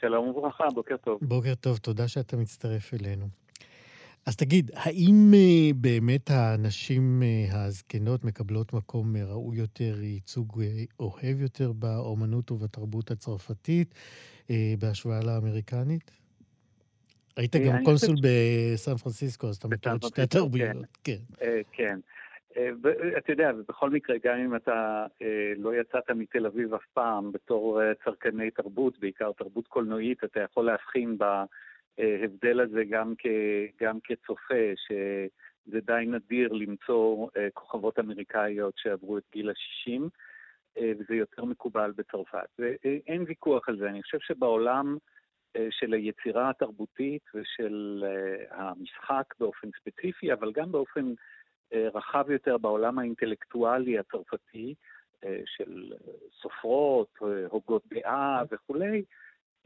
[SPEAKER 7] שלום וברכה, בוקר טוב.
[SPEAKER 1] בוקר טוב, תודה שאתה מצטרף אלינו. אז תגיד, האם uh, באמת הנשים uh, הזקנות מקבלות מקום uh, ראוי יותר, ייצוג אוהב יותר באומנות ובתרבות הצרפתית בהשוואה לאמריקנית? היית גם קונסול בסן פרנסיסקו, אז אתה מכיר את שתי התרבויות.
[SPEAKER 7] כן. כן. כן. אתה יודע, בכל מקרה, גם אם אתה אה, לא יצאת מתל אביב אף פעם בתור אה, צרכני תרבות, בעיקר תרבות קולנועית, אתה יכול להבחין בהבדל הזה גם, כ, גם כצופה, שזה די נדיר למצוא אה, כוכבות אמריקאיות שעברו את גיל ה-60, וזה יותר מקובל בצרפת. ואין ויכוח על זה. אני חושב שבעולם של היצירה התרבותית ושל המשחק באופן ספציפי, אבל גם באופן... אה, רחב יותר בעולם האינטלקטואלי הצרפתי, אה, של סופרות, אה, הוגות דעה וכולי,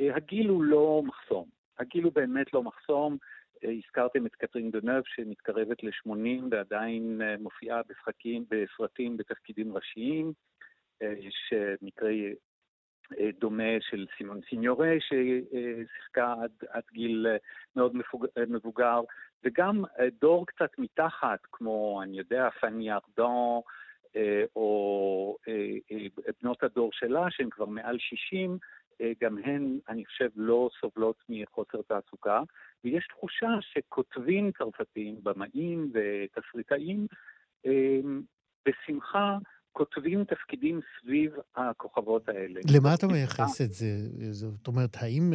[SPEAKER 7] הגיל הוא לא מחסום. הגיל הוא באמת לא מחסום. הזכרתם את קטרין דנב שמתקרבת ל-80 ועדיין מופיעה בשחקים, בסרטים בתפקידים ראשיים. יש מקרה דומה של סימון סיניורי ששיחקה עד, עד גיל מאוד מבוגר. וגם אה, דור קצת מתחת, כמו, אני יודע, פאני ארדון, אה, או אה, בנות הדור שלה, שהן כבר מעל 60, גם הן, אני חושב, לא סובלות מחוסר תעסוקה, ויש תחושה שכותבים צרפתים, במאים ותסריטאים, בשמחה כותבים תפקידים סביב הכוכבות האלה.
[SPEAKER 1] למה אתה מייחס את זה? זאת אומרת, האם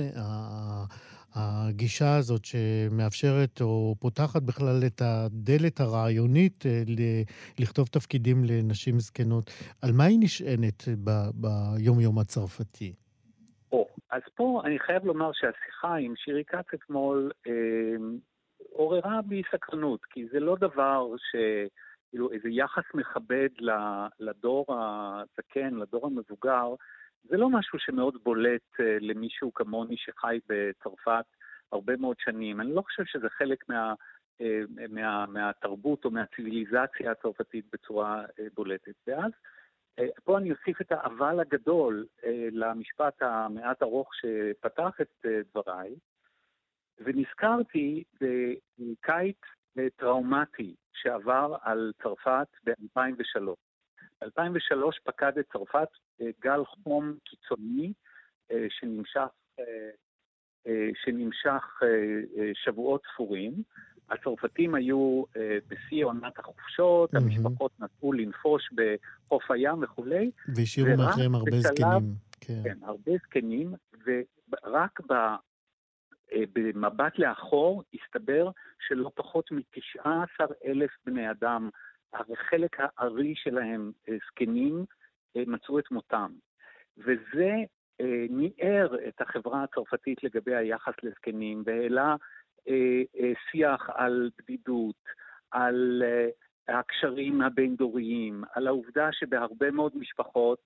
[SPEAKER 1] הגישה הזאת שמאפשרת או פותחת בכלל את הדלת הרעיונית אה, לכתוב תפקידים לנשים זקנות, על מה היא נשענת ביום-יום הצרפתי?
[SPEAKER 7] או, אז פה אני חייב לומר שהשיחה עם שירי כץ אתמול אה, עוררה בי סקרנות, כי זה לא דבר ש... כאילו איזה יחס מכבד לדור הזקן, לדור המבוגר, זה לא משהו שמאוד בולט אה, למישהו כמוני שחי בצרפת הרבה מאוד שנים. אני לא חושב שזה חלק מה, אה, מה, מהתרבות או מהציוויליזציה הצרפתית בצורה אה, בולטת. ואז פה אני אוסיף את האבל הגדול למשפט המעט ארוך שפתח את דבריי, ונזכרתי בקיץ טראומטי שעבר על צרפת ב-2003. ב-2003 פקד את צרפת אה, גל חום קיצוני אה, שנמשך, אה, שנמשך שבועות ספורים. הצרפתים היו בשיא עונת החופשות, המשפחות נסעו לנפוש בחוף הים וכולי.
[SPEAKER 1] והשאירו מאחוריהם הרבה זקנים.
[SPEAKER 7] כן. כן, הרבה זקנים, ורק. במבט לאחור הסתבר שלא פחות מ-19 אלף בני אדם, חלק הארי שלהם אה, זקנים, אה, מצאו את מותם. וזה אה, ניער את החברה הצרפתית לגבי היחס לזקנים, והעלה שיח על בדידות, על הקשרים הבין-דוריים, על העובדה שבהרבה מאוד משפחות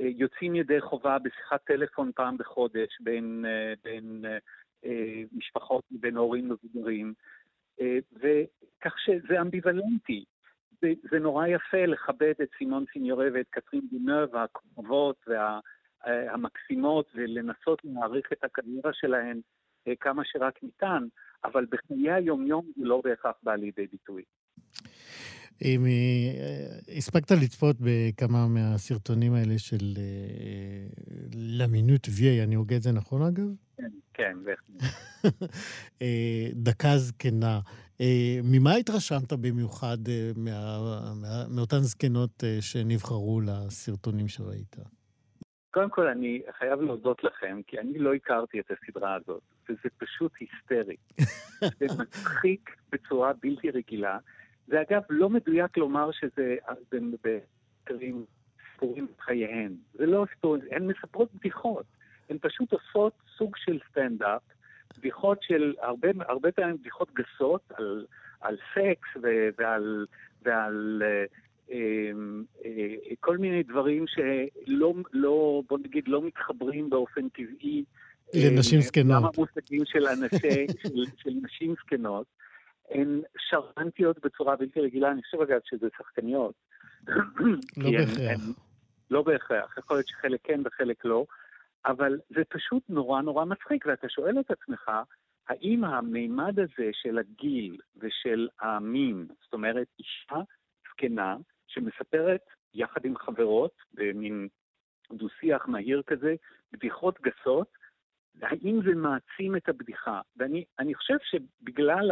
[SPEAKER 7] יוצאים ידי חובה בשיחת טלפון פעם בחודש בין, בין אה, משפחות מבין הורים מבוגרים, אה, וכך שזה אמביוולנטי. זה, זה נורא יפה לכבד את סימון סיניורי ואת קטרין דונר והקרובות והמקסימות ולנסות להעריך את הקריירה שלהן אה, כמה שרק ניתן, אבל בחיי היום-יום זה לא בהכרח בא לידי ביטוי.
[SPEAKER 1] אם הספקת לצפות בכמה מהסרטונים האלה של למינות ויי, אני הוגה את זה נכון אגב?
[SPEAKER 7] כן, כן, בהחלט. <laughs>
[SPEAKER 1] אה, דקה זקנה. אה, ממה התרשמת במיוחד אה, מאותן זקנות שנבחרו לסרטונים שראית?
[SPEAKER 7] קודם כל, אני חייב להודות לכם, כי אני לא הכרתי את הסדרה הזאת, וזה פשוט היסטרי. <laughs> זה מצחיק בצורה בלתי רגילה. זה אגב לא מדויק לומר שזה סיפורים בחייהן. זה לא סיפורים, הן מספרות בדיחות. הן פשוט עושות סוג של סטנדאפ, בדיחות של, הרבה, הרבה פעמים בדיחות גסות על, על סקס ו, ועל, ועל אה, אה, אה, כל מיני דברים שלא, לא, בוא נגיד, לא מתחברים באופן טבעי.
[SPEAKER 1] לנשים זקנות.
[SPEAKER 7] גם המושגים של, אנשי, של, של נשים זקנות. הן שרנטיות בצורה בלתי רגילה, אני חושב אגב שזה שחקניות.
[SPEAKER 1] לא בהכרח.
[SPEAKER 7] לא בהכרח, יכול להיות שחלק כן וחלק לא. אבל זה פשוט נורא נורא מצחיק, ואתה שואל את עצמך, האם המימד הזה של הגיל ושל המין, זאת אומרת, אישה זקנה שמספרת יחד עם חברות, במין דו-שיח מהיר כזה, בדיחות גסות, האם זה מעצים את הבדיחה? ואני חושב שבגלל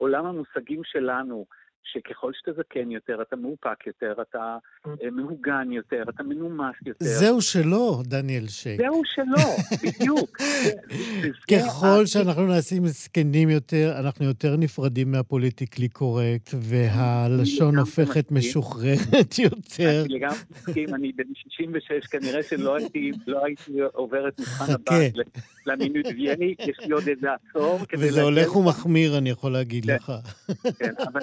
[SPEAKER 7] העולם המושגים שלנו, שככל שאתה זקן יותר, אתה מאופק יותר, אתה אה, מהוגן יותר, אתה מנומס יותר.
[SPEAKER 1] זהו שלא, דניאל שייק.
[SPEAKER 7] זהו שלא, בדיוק. <laughs>
[SPEAKER 1] ככל שאנחנו נעשים זקנים יותר, אנחנו יותר נפרדים מהפוליטיקלי קורקט, והלשון הופכת משוחררת <laughs> יותר.
[SPEAKER 7] אני לגמרי מסכים, אני בן 66, כנראה שלא הייתי לא עובר את מבחן הבת למינוי ויאני, יש לי עוד איזה עשור.
[SPEAKER 1] וזה הולך ומחמיר, אני יכול להגיד כן. לך.
[SPEAKER 7] כן, אבל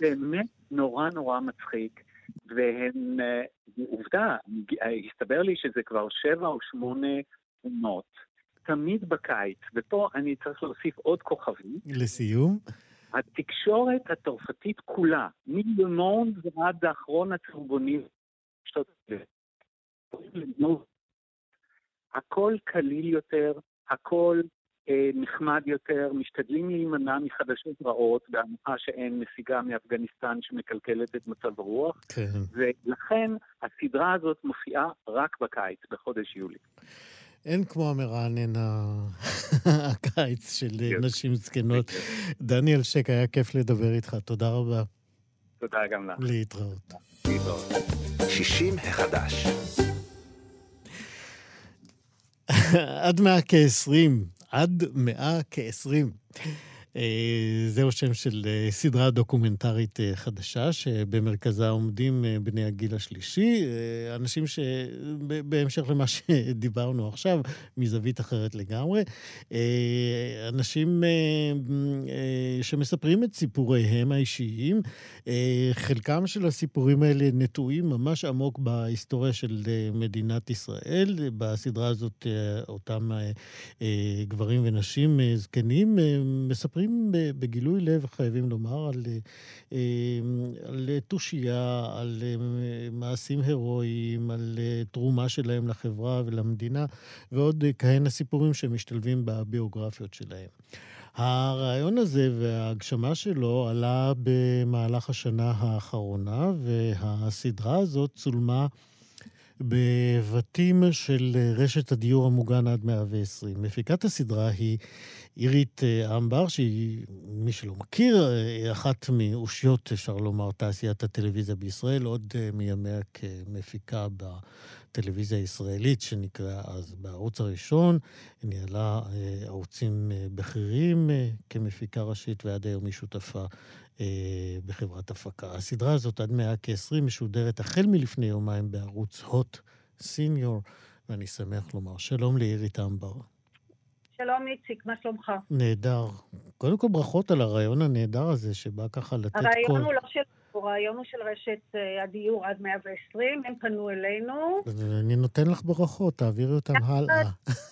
[SPEAKER 7] באמת נורא נורא מצחיק, והן, אה, עובדה, הסתבר לי שזה כבר שבע או שמונה עונות, תמיד בקיץ, ופה אני צריך להוסיף עוד כוכבים.
[SPEAKER 1] לסיום?
[SPEAKER 7] התקשורת הצרפתית כולה, מלמונד ועד האחרון הצהובונים, הכל קליל יותר, הכל נחמד יותר, משתדלים להימנע מחדשות רעות, בהנחה שאין נסיגה מאפגניסטן שמקלקלת את מצב הרוח,
[SPEAKER 1] כן.
[SPEAKER 7] ולכן הסדרה הזאת מופיעה רק בקיץ, בחודש יולי.
[SPEAKER 1] אין כמו המרענן <laughs> הקיץ של. נשים זקנות. דניאל שק, היה כיף לדבר איתך, תודה רבה.
[SPEAKER 7] תודה גם לך.
[SPEAKER 1] להתראות.
[SPEAKER 7] להתראות.
[SPEAKER 2] 60 החדש. <laughs>
[SPEAKER 1] עד מאה כעשרים. עד מאה כעשרים. אה, זהו שם של אה, סדרה דוקומנטרית אה, חדשה, שבמרכזה עומדים בני הגיל השלישי, אנשים שבהמשך למה שדיברנו עכשיו, מזווית אחרת לגמרי, אנשים שמספרים את סיפוריהם האישיים. חלקם של הסיפורים האלה נטועים ממש עמוק בהיסטוריה של מדינת ישראל. בסדרה הזאת אותם גברים ונשים זקנים מספרים ב- בגילוי לב, חייבים לומר, על, אה, אה, על תושייה, על אה, מעשים הירואיים, על אה, תרומה שלהם לחברה ולמדינה, ועוד כהנה סיפורים שמשתלבים בביוגרפיות שלהם. הרעיון הזה וההגשמה שלו עלה במהלך השנה האחרונה, והסדרה הזאת צולמה בבתים של רשת הדיור המוגן עד 120. מפיקת הסדרה היא עירית אה, אמבר, שהיא, מי שלא מכיר, אה, אחת מאושיות, אפשר לומר, תעשיית הטלוויזיה בישראל, עוד אה, מימיה כמפיקה בטלוויזיה הישראלית, שנקראה אז בערוץ הראשון. היא ניהלה ערוצים בכירים כמפיקה ראשית, ועד היום היא שותפה בחברת הפקה. הסדרה הזאת, עד מאה כ-20, משודרת החל מלפני יומיים בערוץ הוט סיניור, ואני שמח לומר שלום לעירית אמבר.
[SPEAKER 8] שלום איציק, מה שלומך?
[SPEAKER 1] נהדר. קודם כל ברכות על הרעיון הנהדר הזה, שבא ככה לתת קול.
[SPEAKER 8] הרעיון הוא לא של... הרעיון הוא של רשת אה, הדיור עד 120, הם פנו אלינו,
[SPEAKER 1] אני נותן לך ברכות, תעבירי אותם הלאה.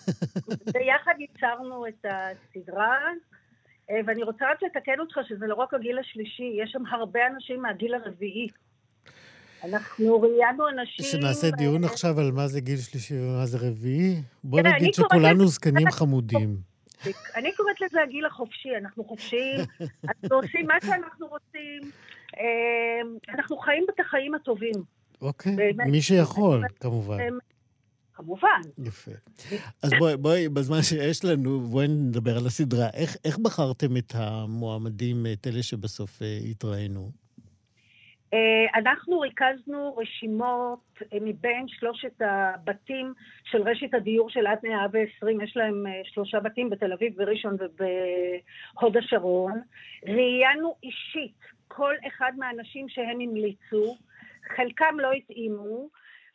[SPEAKER 1] <laughs>
[SPEAKER 8] ביחד ייצרנו את הסדרה, אה, ואני רוצה רק לתקן אותך שזה לא רק הגיל השלישי, יש שם הרבה אנשים מהגיל הרביעי. אנחנו ראיינו אנשים...
[SPEAKER 1] שנעשה דיון
[SPEAKER 8] אה,
[SPEAKER 1] עכשיו על מה זה גיל שלישי ומה זה רביעי? בוא
[SPEAKER 8] תראה,
[SPEAKER 1] נגיד שכולנו זקנים חמודים.
[SPEAKER 8] אני קוראת לזה הגיל החופשי, אנחנו חופשיים, אנחנו עושים מה שאנחנו רוצים, אה, אנחנו חיים את החיים הטובים.
[SPEAKER 1] אוקיי. מי שיכול, כמובן.
[SPEAKER 8] כמובן.
[SPEAKER 1] יפה. אז בואי, בואי, בזמן שיש לנו, בואי נדבר על הסדרה. איך, איך בחרתם את המועמדים, את אלה שבסוף אה, התראינו?
[SPEAKER 8] אה, אנחנו ריכזנו רשימות אה, מבין שלושת הבתים של רשת הדיור של עד 120, יש להם אה, שלושה בתים בתל אביב, בראשון ובהוד השרון. ראיינו אישית כל אחד מהאנשים שהם המליצו, חלקם לא התאימו,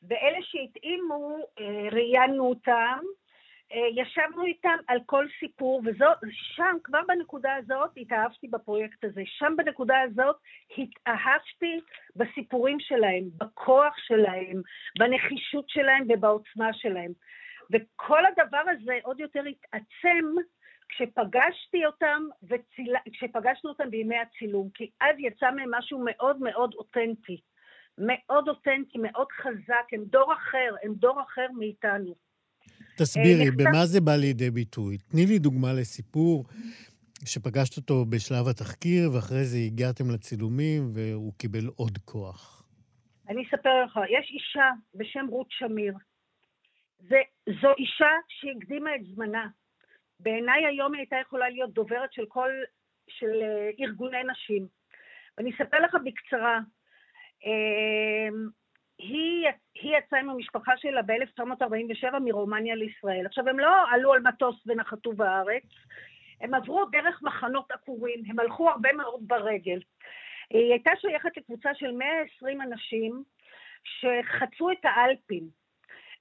[SPEAKER 8] ואלה שהתאימו, ראיינו אותם. אה, ישבנו איתם על כל סיפור, ושם, כבר בנקודה הזאת, התאהבתי בפרויקט הזה. שם בנקודה הזאת התאהבתי בסיפורים שלהם, בכוח שלהם, בנחישות שלהם ובעוצמה שלהם. וכל הדבר הזה עוד יותר התעצם כשפגשתי אותם, וציל... כשפגשנו אותם בימי הצילום, כי אז יצא מהם משהו מאוד מאוד אותנטי. מאוד אותנטי, מאוד חזק, הם דור אחר, הם דור אחר מאיתנו.
[SPEAKER 1] תסבירי,
[SPEAKER 8] נכתב-
[SPEAKER 1] במה זה בא לידי ביטוי? תני לי דוגמה לסיפור שפגשת אותו בשלב התחקיר, ואחרי זה הגעתם לצילומים, והוא קיבל עוד כוח.
[SPEAKER 8] אני אספר לך, יש אישה בשם רות שמיר. זה, זו אישה שהקדימה את זמנה. בעיניי היום היא הייתה יכולה להיות דוברת של כל, של אה, ארגוני נשים. ואני אספר לך בקצרה. היא, היא יצאה עם המשפחה שלה ב-1947 מרומניה לישראל. עכשיו, הם לא עלו על מטוס ונחתו בארץ, הם עברו דרך מחנות עקורים, הם הלכו הרבה מאוד ברגל. היא הייתה שייכת לקבוצה של 120 אנשים שחצו את האלפים.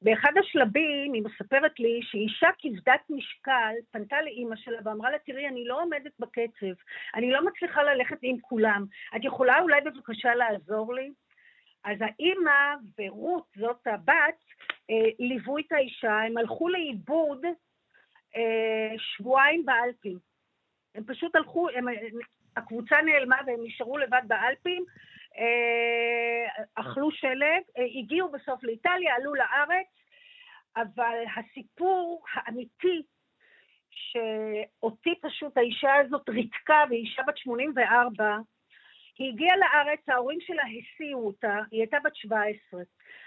[SPEAKER 8] באחד השלבים היא מספרת לי שאישה כבדת משקל פנתה לאימא שלה ואמרה לה, תראי, אני לא עומדת בקצב, אני לא מצליחה ללכת עם כולם, את יכולה אולי בבקשה לעזור לי? אז האימא ורות, זאת הבת, אה, ליוו את האישה, הם הלכו לאיבוד אה, שבועיים באלפים. הם פשוט הלכו, הם, הקבוצה נעלמה והם נשארו לבד באלפים, אה, אכלו שלג, הגיעו בסוף לאיטליה, עלו לארץ, אבל הסיפור האמיתי שאותי פשוט האישה הזאת ריתקה, והיא אישה בת 84, היא הגיעה לארץ, ההורים שלה הסיעו אותה, היא הייתה בת 17.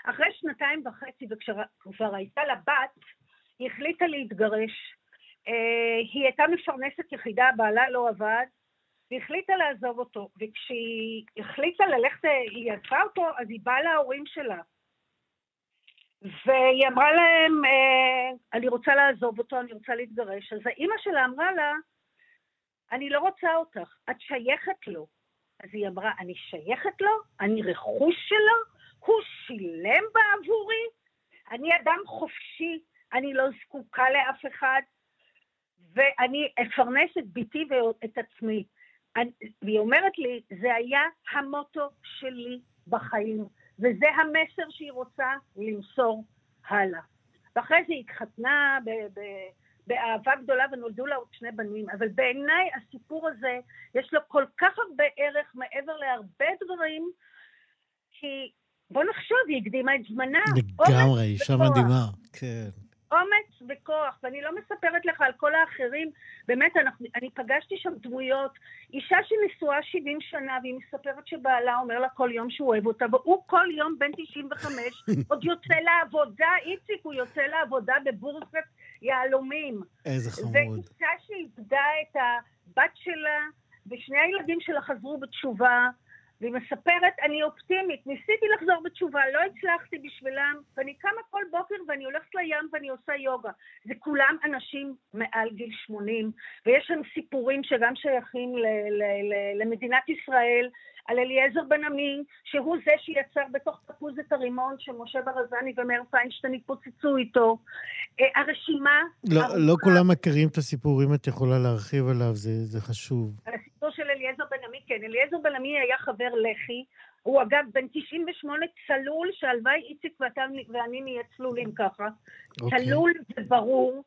[SPEAKER 8] אחרי שנתיים וחצי, וכשכבר הייתה לה בת, היא החליטה להתגרש. אה, היא הייתה מפרנסת יחידה, בעלה לא עבד, והיא החליטה לעזוב אותו. וכשהיא החליטה ללכת, היא עזבה אותו, אז היא באה להורים שלה. והיא אמרה להם, אה, אני רוצה לעזוב אותו, אני רוצה להתגרש. אז האימא שלה אמרה לה, אני לא רוצה אותך, את שייכת לו. אז היא אמרה, אני שייכת לו? אני רכוש שלו? הוא שילם בעבורי? אני אדם חופשי, אני לא זקוקה לאף אחד, ואני אפרנס את ביתי ואת עצמי. אני, והיא אומרת לי, זה היה המוטו שלי בחיים, וזה המסר שהיא רוצה למסור הלאה. ואחרי זה היא התחתנה ב- ב- באהבה גדולה ונולדו לה עוד שני בנים, אבל בעיניי הסיפור הזה, יש לו כל כך הרבה ערך מעבר להרבה דברים, כי בוא נחשוב, היא הקדימה את זמנה.
[SPEAKER 1] לגמרי, אישה מדהימה, כן.
[SPEAKER 8] אומץ וכוח, ואני לא מספרת לך על כל האחרים, באמת, אנחנו, אני פגשתי שם דמויות, אישה שנשואה 70 שנה, והיא מספרת שבעלה אומר לה כל יום שהוא אוהב אותה, והוא כל יום בן 95, <laughs> עוד יוצא לעבודה, איציק, הוא יוצא לעבודה בבורסת יהלומים.
[SPEAKER 1] איזה חמוד.
[SPEAKER 8] ואישה שאיבדה את הבת שלה, ושני הילדים שלה חזרו בתשובה, והיא מספרת, אני אופטימית, ניסיתי לחזור בתשובה, לא הצלחתי בשבילם, ואני קמה כל בוקר ואני הולכת לים ואני עושה יוגה. זה כולם אנשים מעל גיל 80, ויש שם סיפורים שגם שייכים ל- ל- ל- למדינת ישראל, על אליעזר בן עמי, שהוא זה שיצר בתוך תפוז את הרימון שמשה ברזני ומאיר פיינשטיין התפוצצו איתו. אה, הרשימה...
[SPEAKER 1] לא, לא כולם מכירים את הסיפורים, את יכולה להרחיב עליו, זה, זה חשוב.
[SPEAKER 8] על הסיפור של אליעזר בן עמי, כן. אליעזר בן עמי היה חבר לח"י. הוא אגב בן 98 צלול, שהלוואי איציק ואתה ואני נהיה צלולים ככה.
[SPEAKER 1] אוקיי.
[SPEAKER 8] צלול וברור.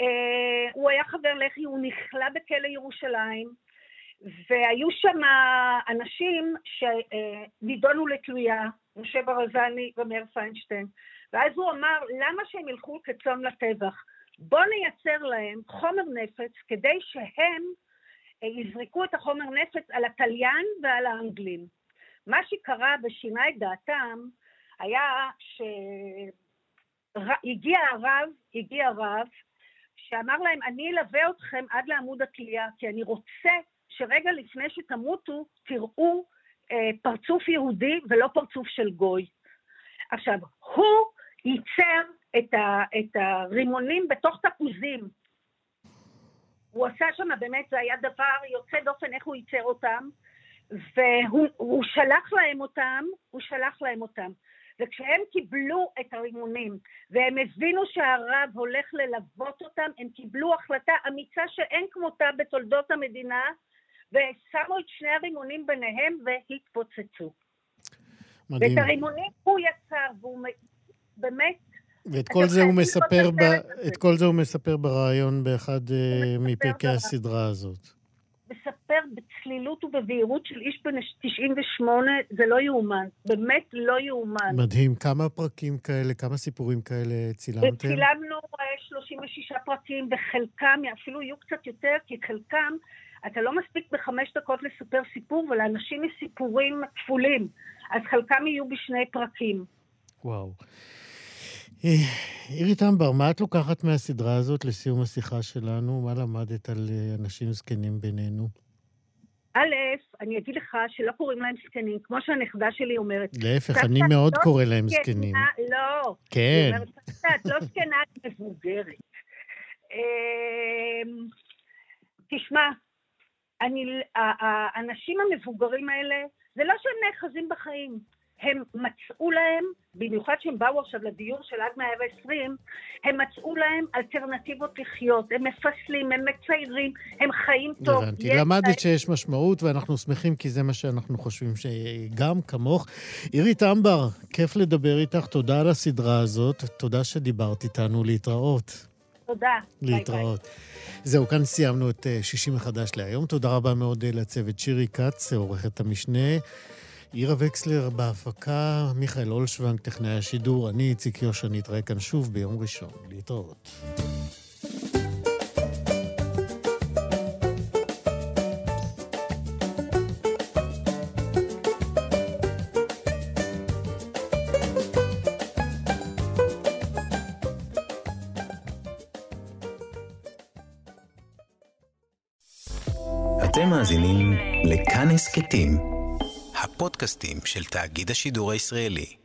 [SPEAKER 8] אה, הוא היה חבר לח"י, הוא נכלא בכלא ירושלים, והיו שם אנשים שנידונו לתלויה, משה ברזני ומאיר פיינשטיין, ואז הוא אמר, למה שהם ילכו כצאן לטבח? בוא נייצר להם חומר נפץ כדי שהם אה, יזרקו את החומר נפץ על התליין ועל האנגלים. מה שקרה ושינה את דעתם היה שהגיע הרב, הגיע הרב, שאמר להם, אני אלווה אתכם עד לעמוד התלייה, כי אני רוצה שרגע לפני שתמותו, תראו אה, פרצוף יהודי ולא פרצוף של גוי. עכשיו, הוא ייצר את, ה, את הרימונים בתוך תפוזים. הוא עשה שם, באמת, זה היה דבר יוצא דופן איך הוא ייצר אותם, והוא שלח להם אותם, הוא שלח להם אותם. וכשהם קיבלו את הרימונים, והם הבינו שהרב הולך ללוות אותם, הם קיבלו החלטה אמיצה שאין כמותה בתולדות המדינה, ושמו את שני הרימונים ביניהם והתפוצצו.
[SPEAKER 1] מדהים.
[SPEAKER 8] ואת הרימונים הוא יצר, והוא באמת...
[SPEAKER 1] ואת כל זה הוא מספר, ב... את כל זה הוא מספר בריאיון באחד uh, מפרקי. הסדרה הזאת.
[SPEAKER 8] מספר בצלילות ובבהירות של איש בן 98, זה לא יאומן. באמת לא יאומן.
[SPEAKER 1] מדהים. כמה פרקים כאלה, כמה סיפורים כאלה צילמתם?
[SPEAKER 8] צילמנו 36 פרקים, וחלקם, אפילו יהיו קצת יותר, כי חלקם, אתה לא מספיק בחמש דקות לספר סיפור, ולאנשים יש סיפורים כפולים. אז חלקם יהיו בשני פרקים.
[SPEAKER 1] וואו. אירי טמבר, מה את לוקחת מהסדרה הזאת לסיום השיחה שלנו? מה למדת על אנשים זקנים בינינו?
[SPEAKER 8] א', אני אגיד לך שלא קוראים להם זקנים, כמו שהנכדה שלי אומרת.
[SPEAKER 1] להפך, אני מאוד לא קורא להם זקנים.
[SPEAKER 8] לא.
[SPEAKER 1] כן.
[SPEAKER 8] אומרת, את לא זקנה, את מבוגרת. תשמע, האנשים המבוגרים האלה, זה לא שהם נאחזים בחיים. הם מצאו להם, במיוחד שהם באו עכשיו לדיור של עד 120, הם מצאו להם אלטרנטיבות לחיות. הם מפסלים, הם מציירים, הם חיים טוב.
[SPEAKER 1] הבנתי. למדת שיש משמעות, ואנחנו שמחים כי זה מה שאנחנו חושבים שגם כמוך. עירית אמבר, כיף לדבר איתך, תודה על הסדרה הזאת, תודה שדיברת איתנו, להתראות.
[SPEAKER 8] תודה.
[SPEAKER 1] להתראות. ביי ביי. זהו, כאן סיימנו את שישי מחדש להיום. תודה רבה מאוד לצוות שירי כץ, עורכת המשנה. עירה וקסלר בהפקה, מיכאל אולשוונג, טכנאי השידור, אני איציק יושע, נתראה כאן שוב ביום ראשון. להתראות.
[SPEAKER 9] מאזינים לכאן הסכתים, הפודקאסטים של תאגיד השידור הישראלי.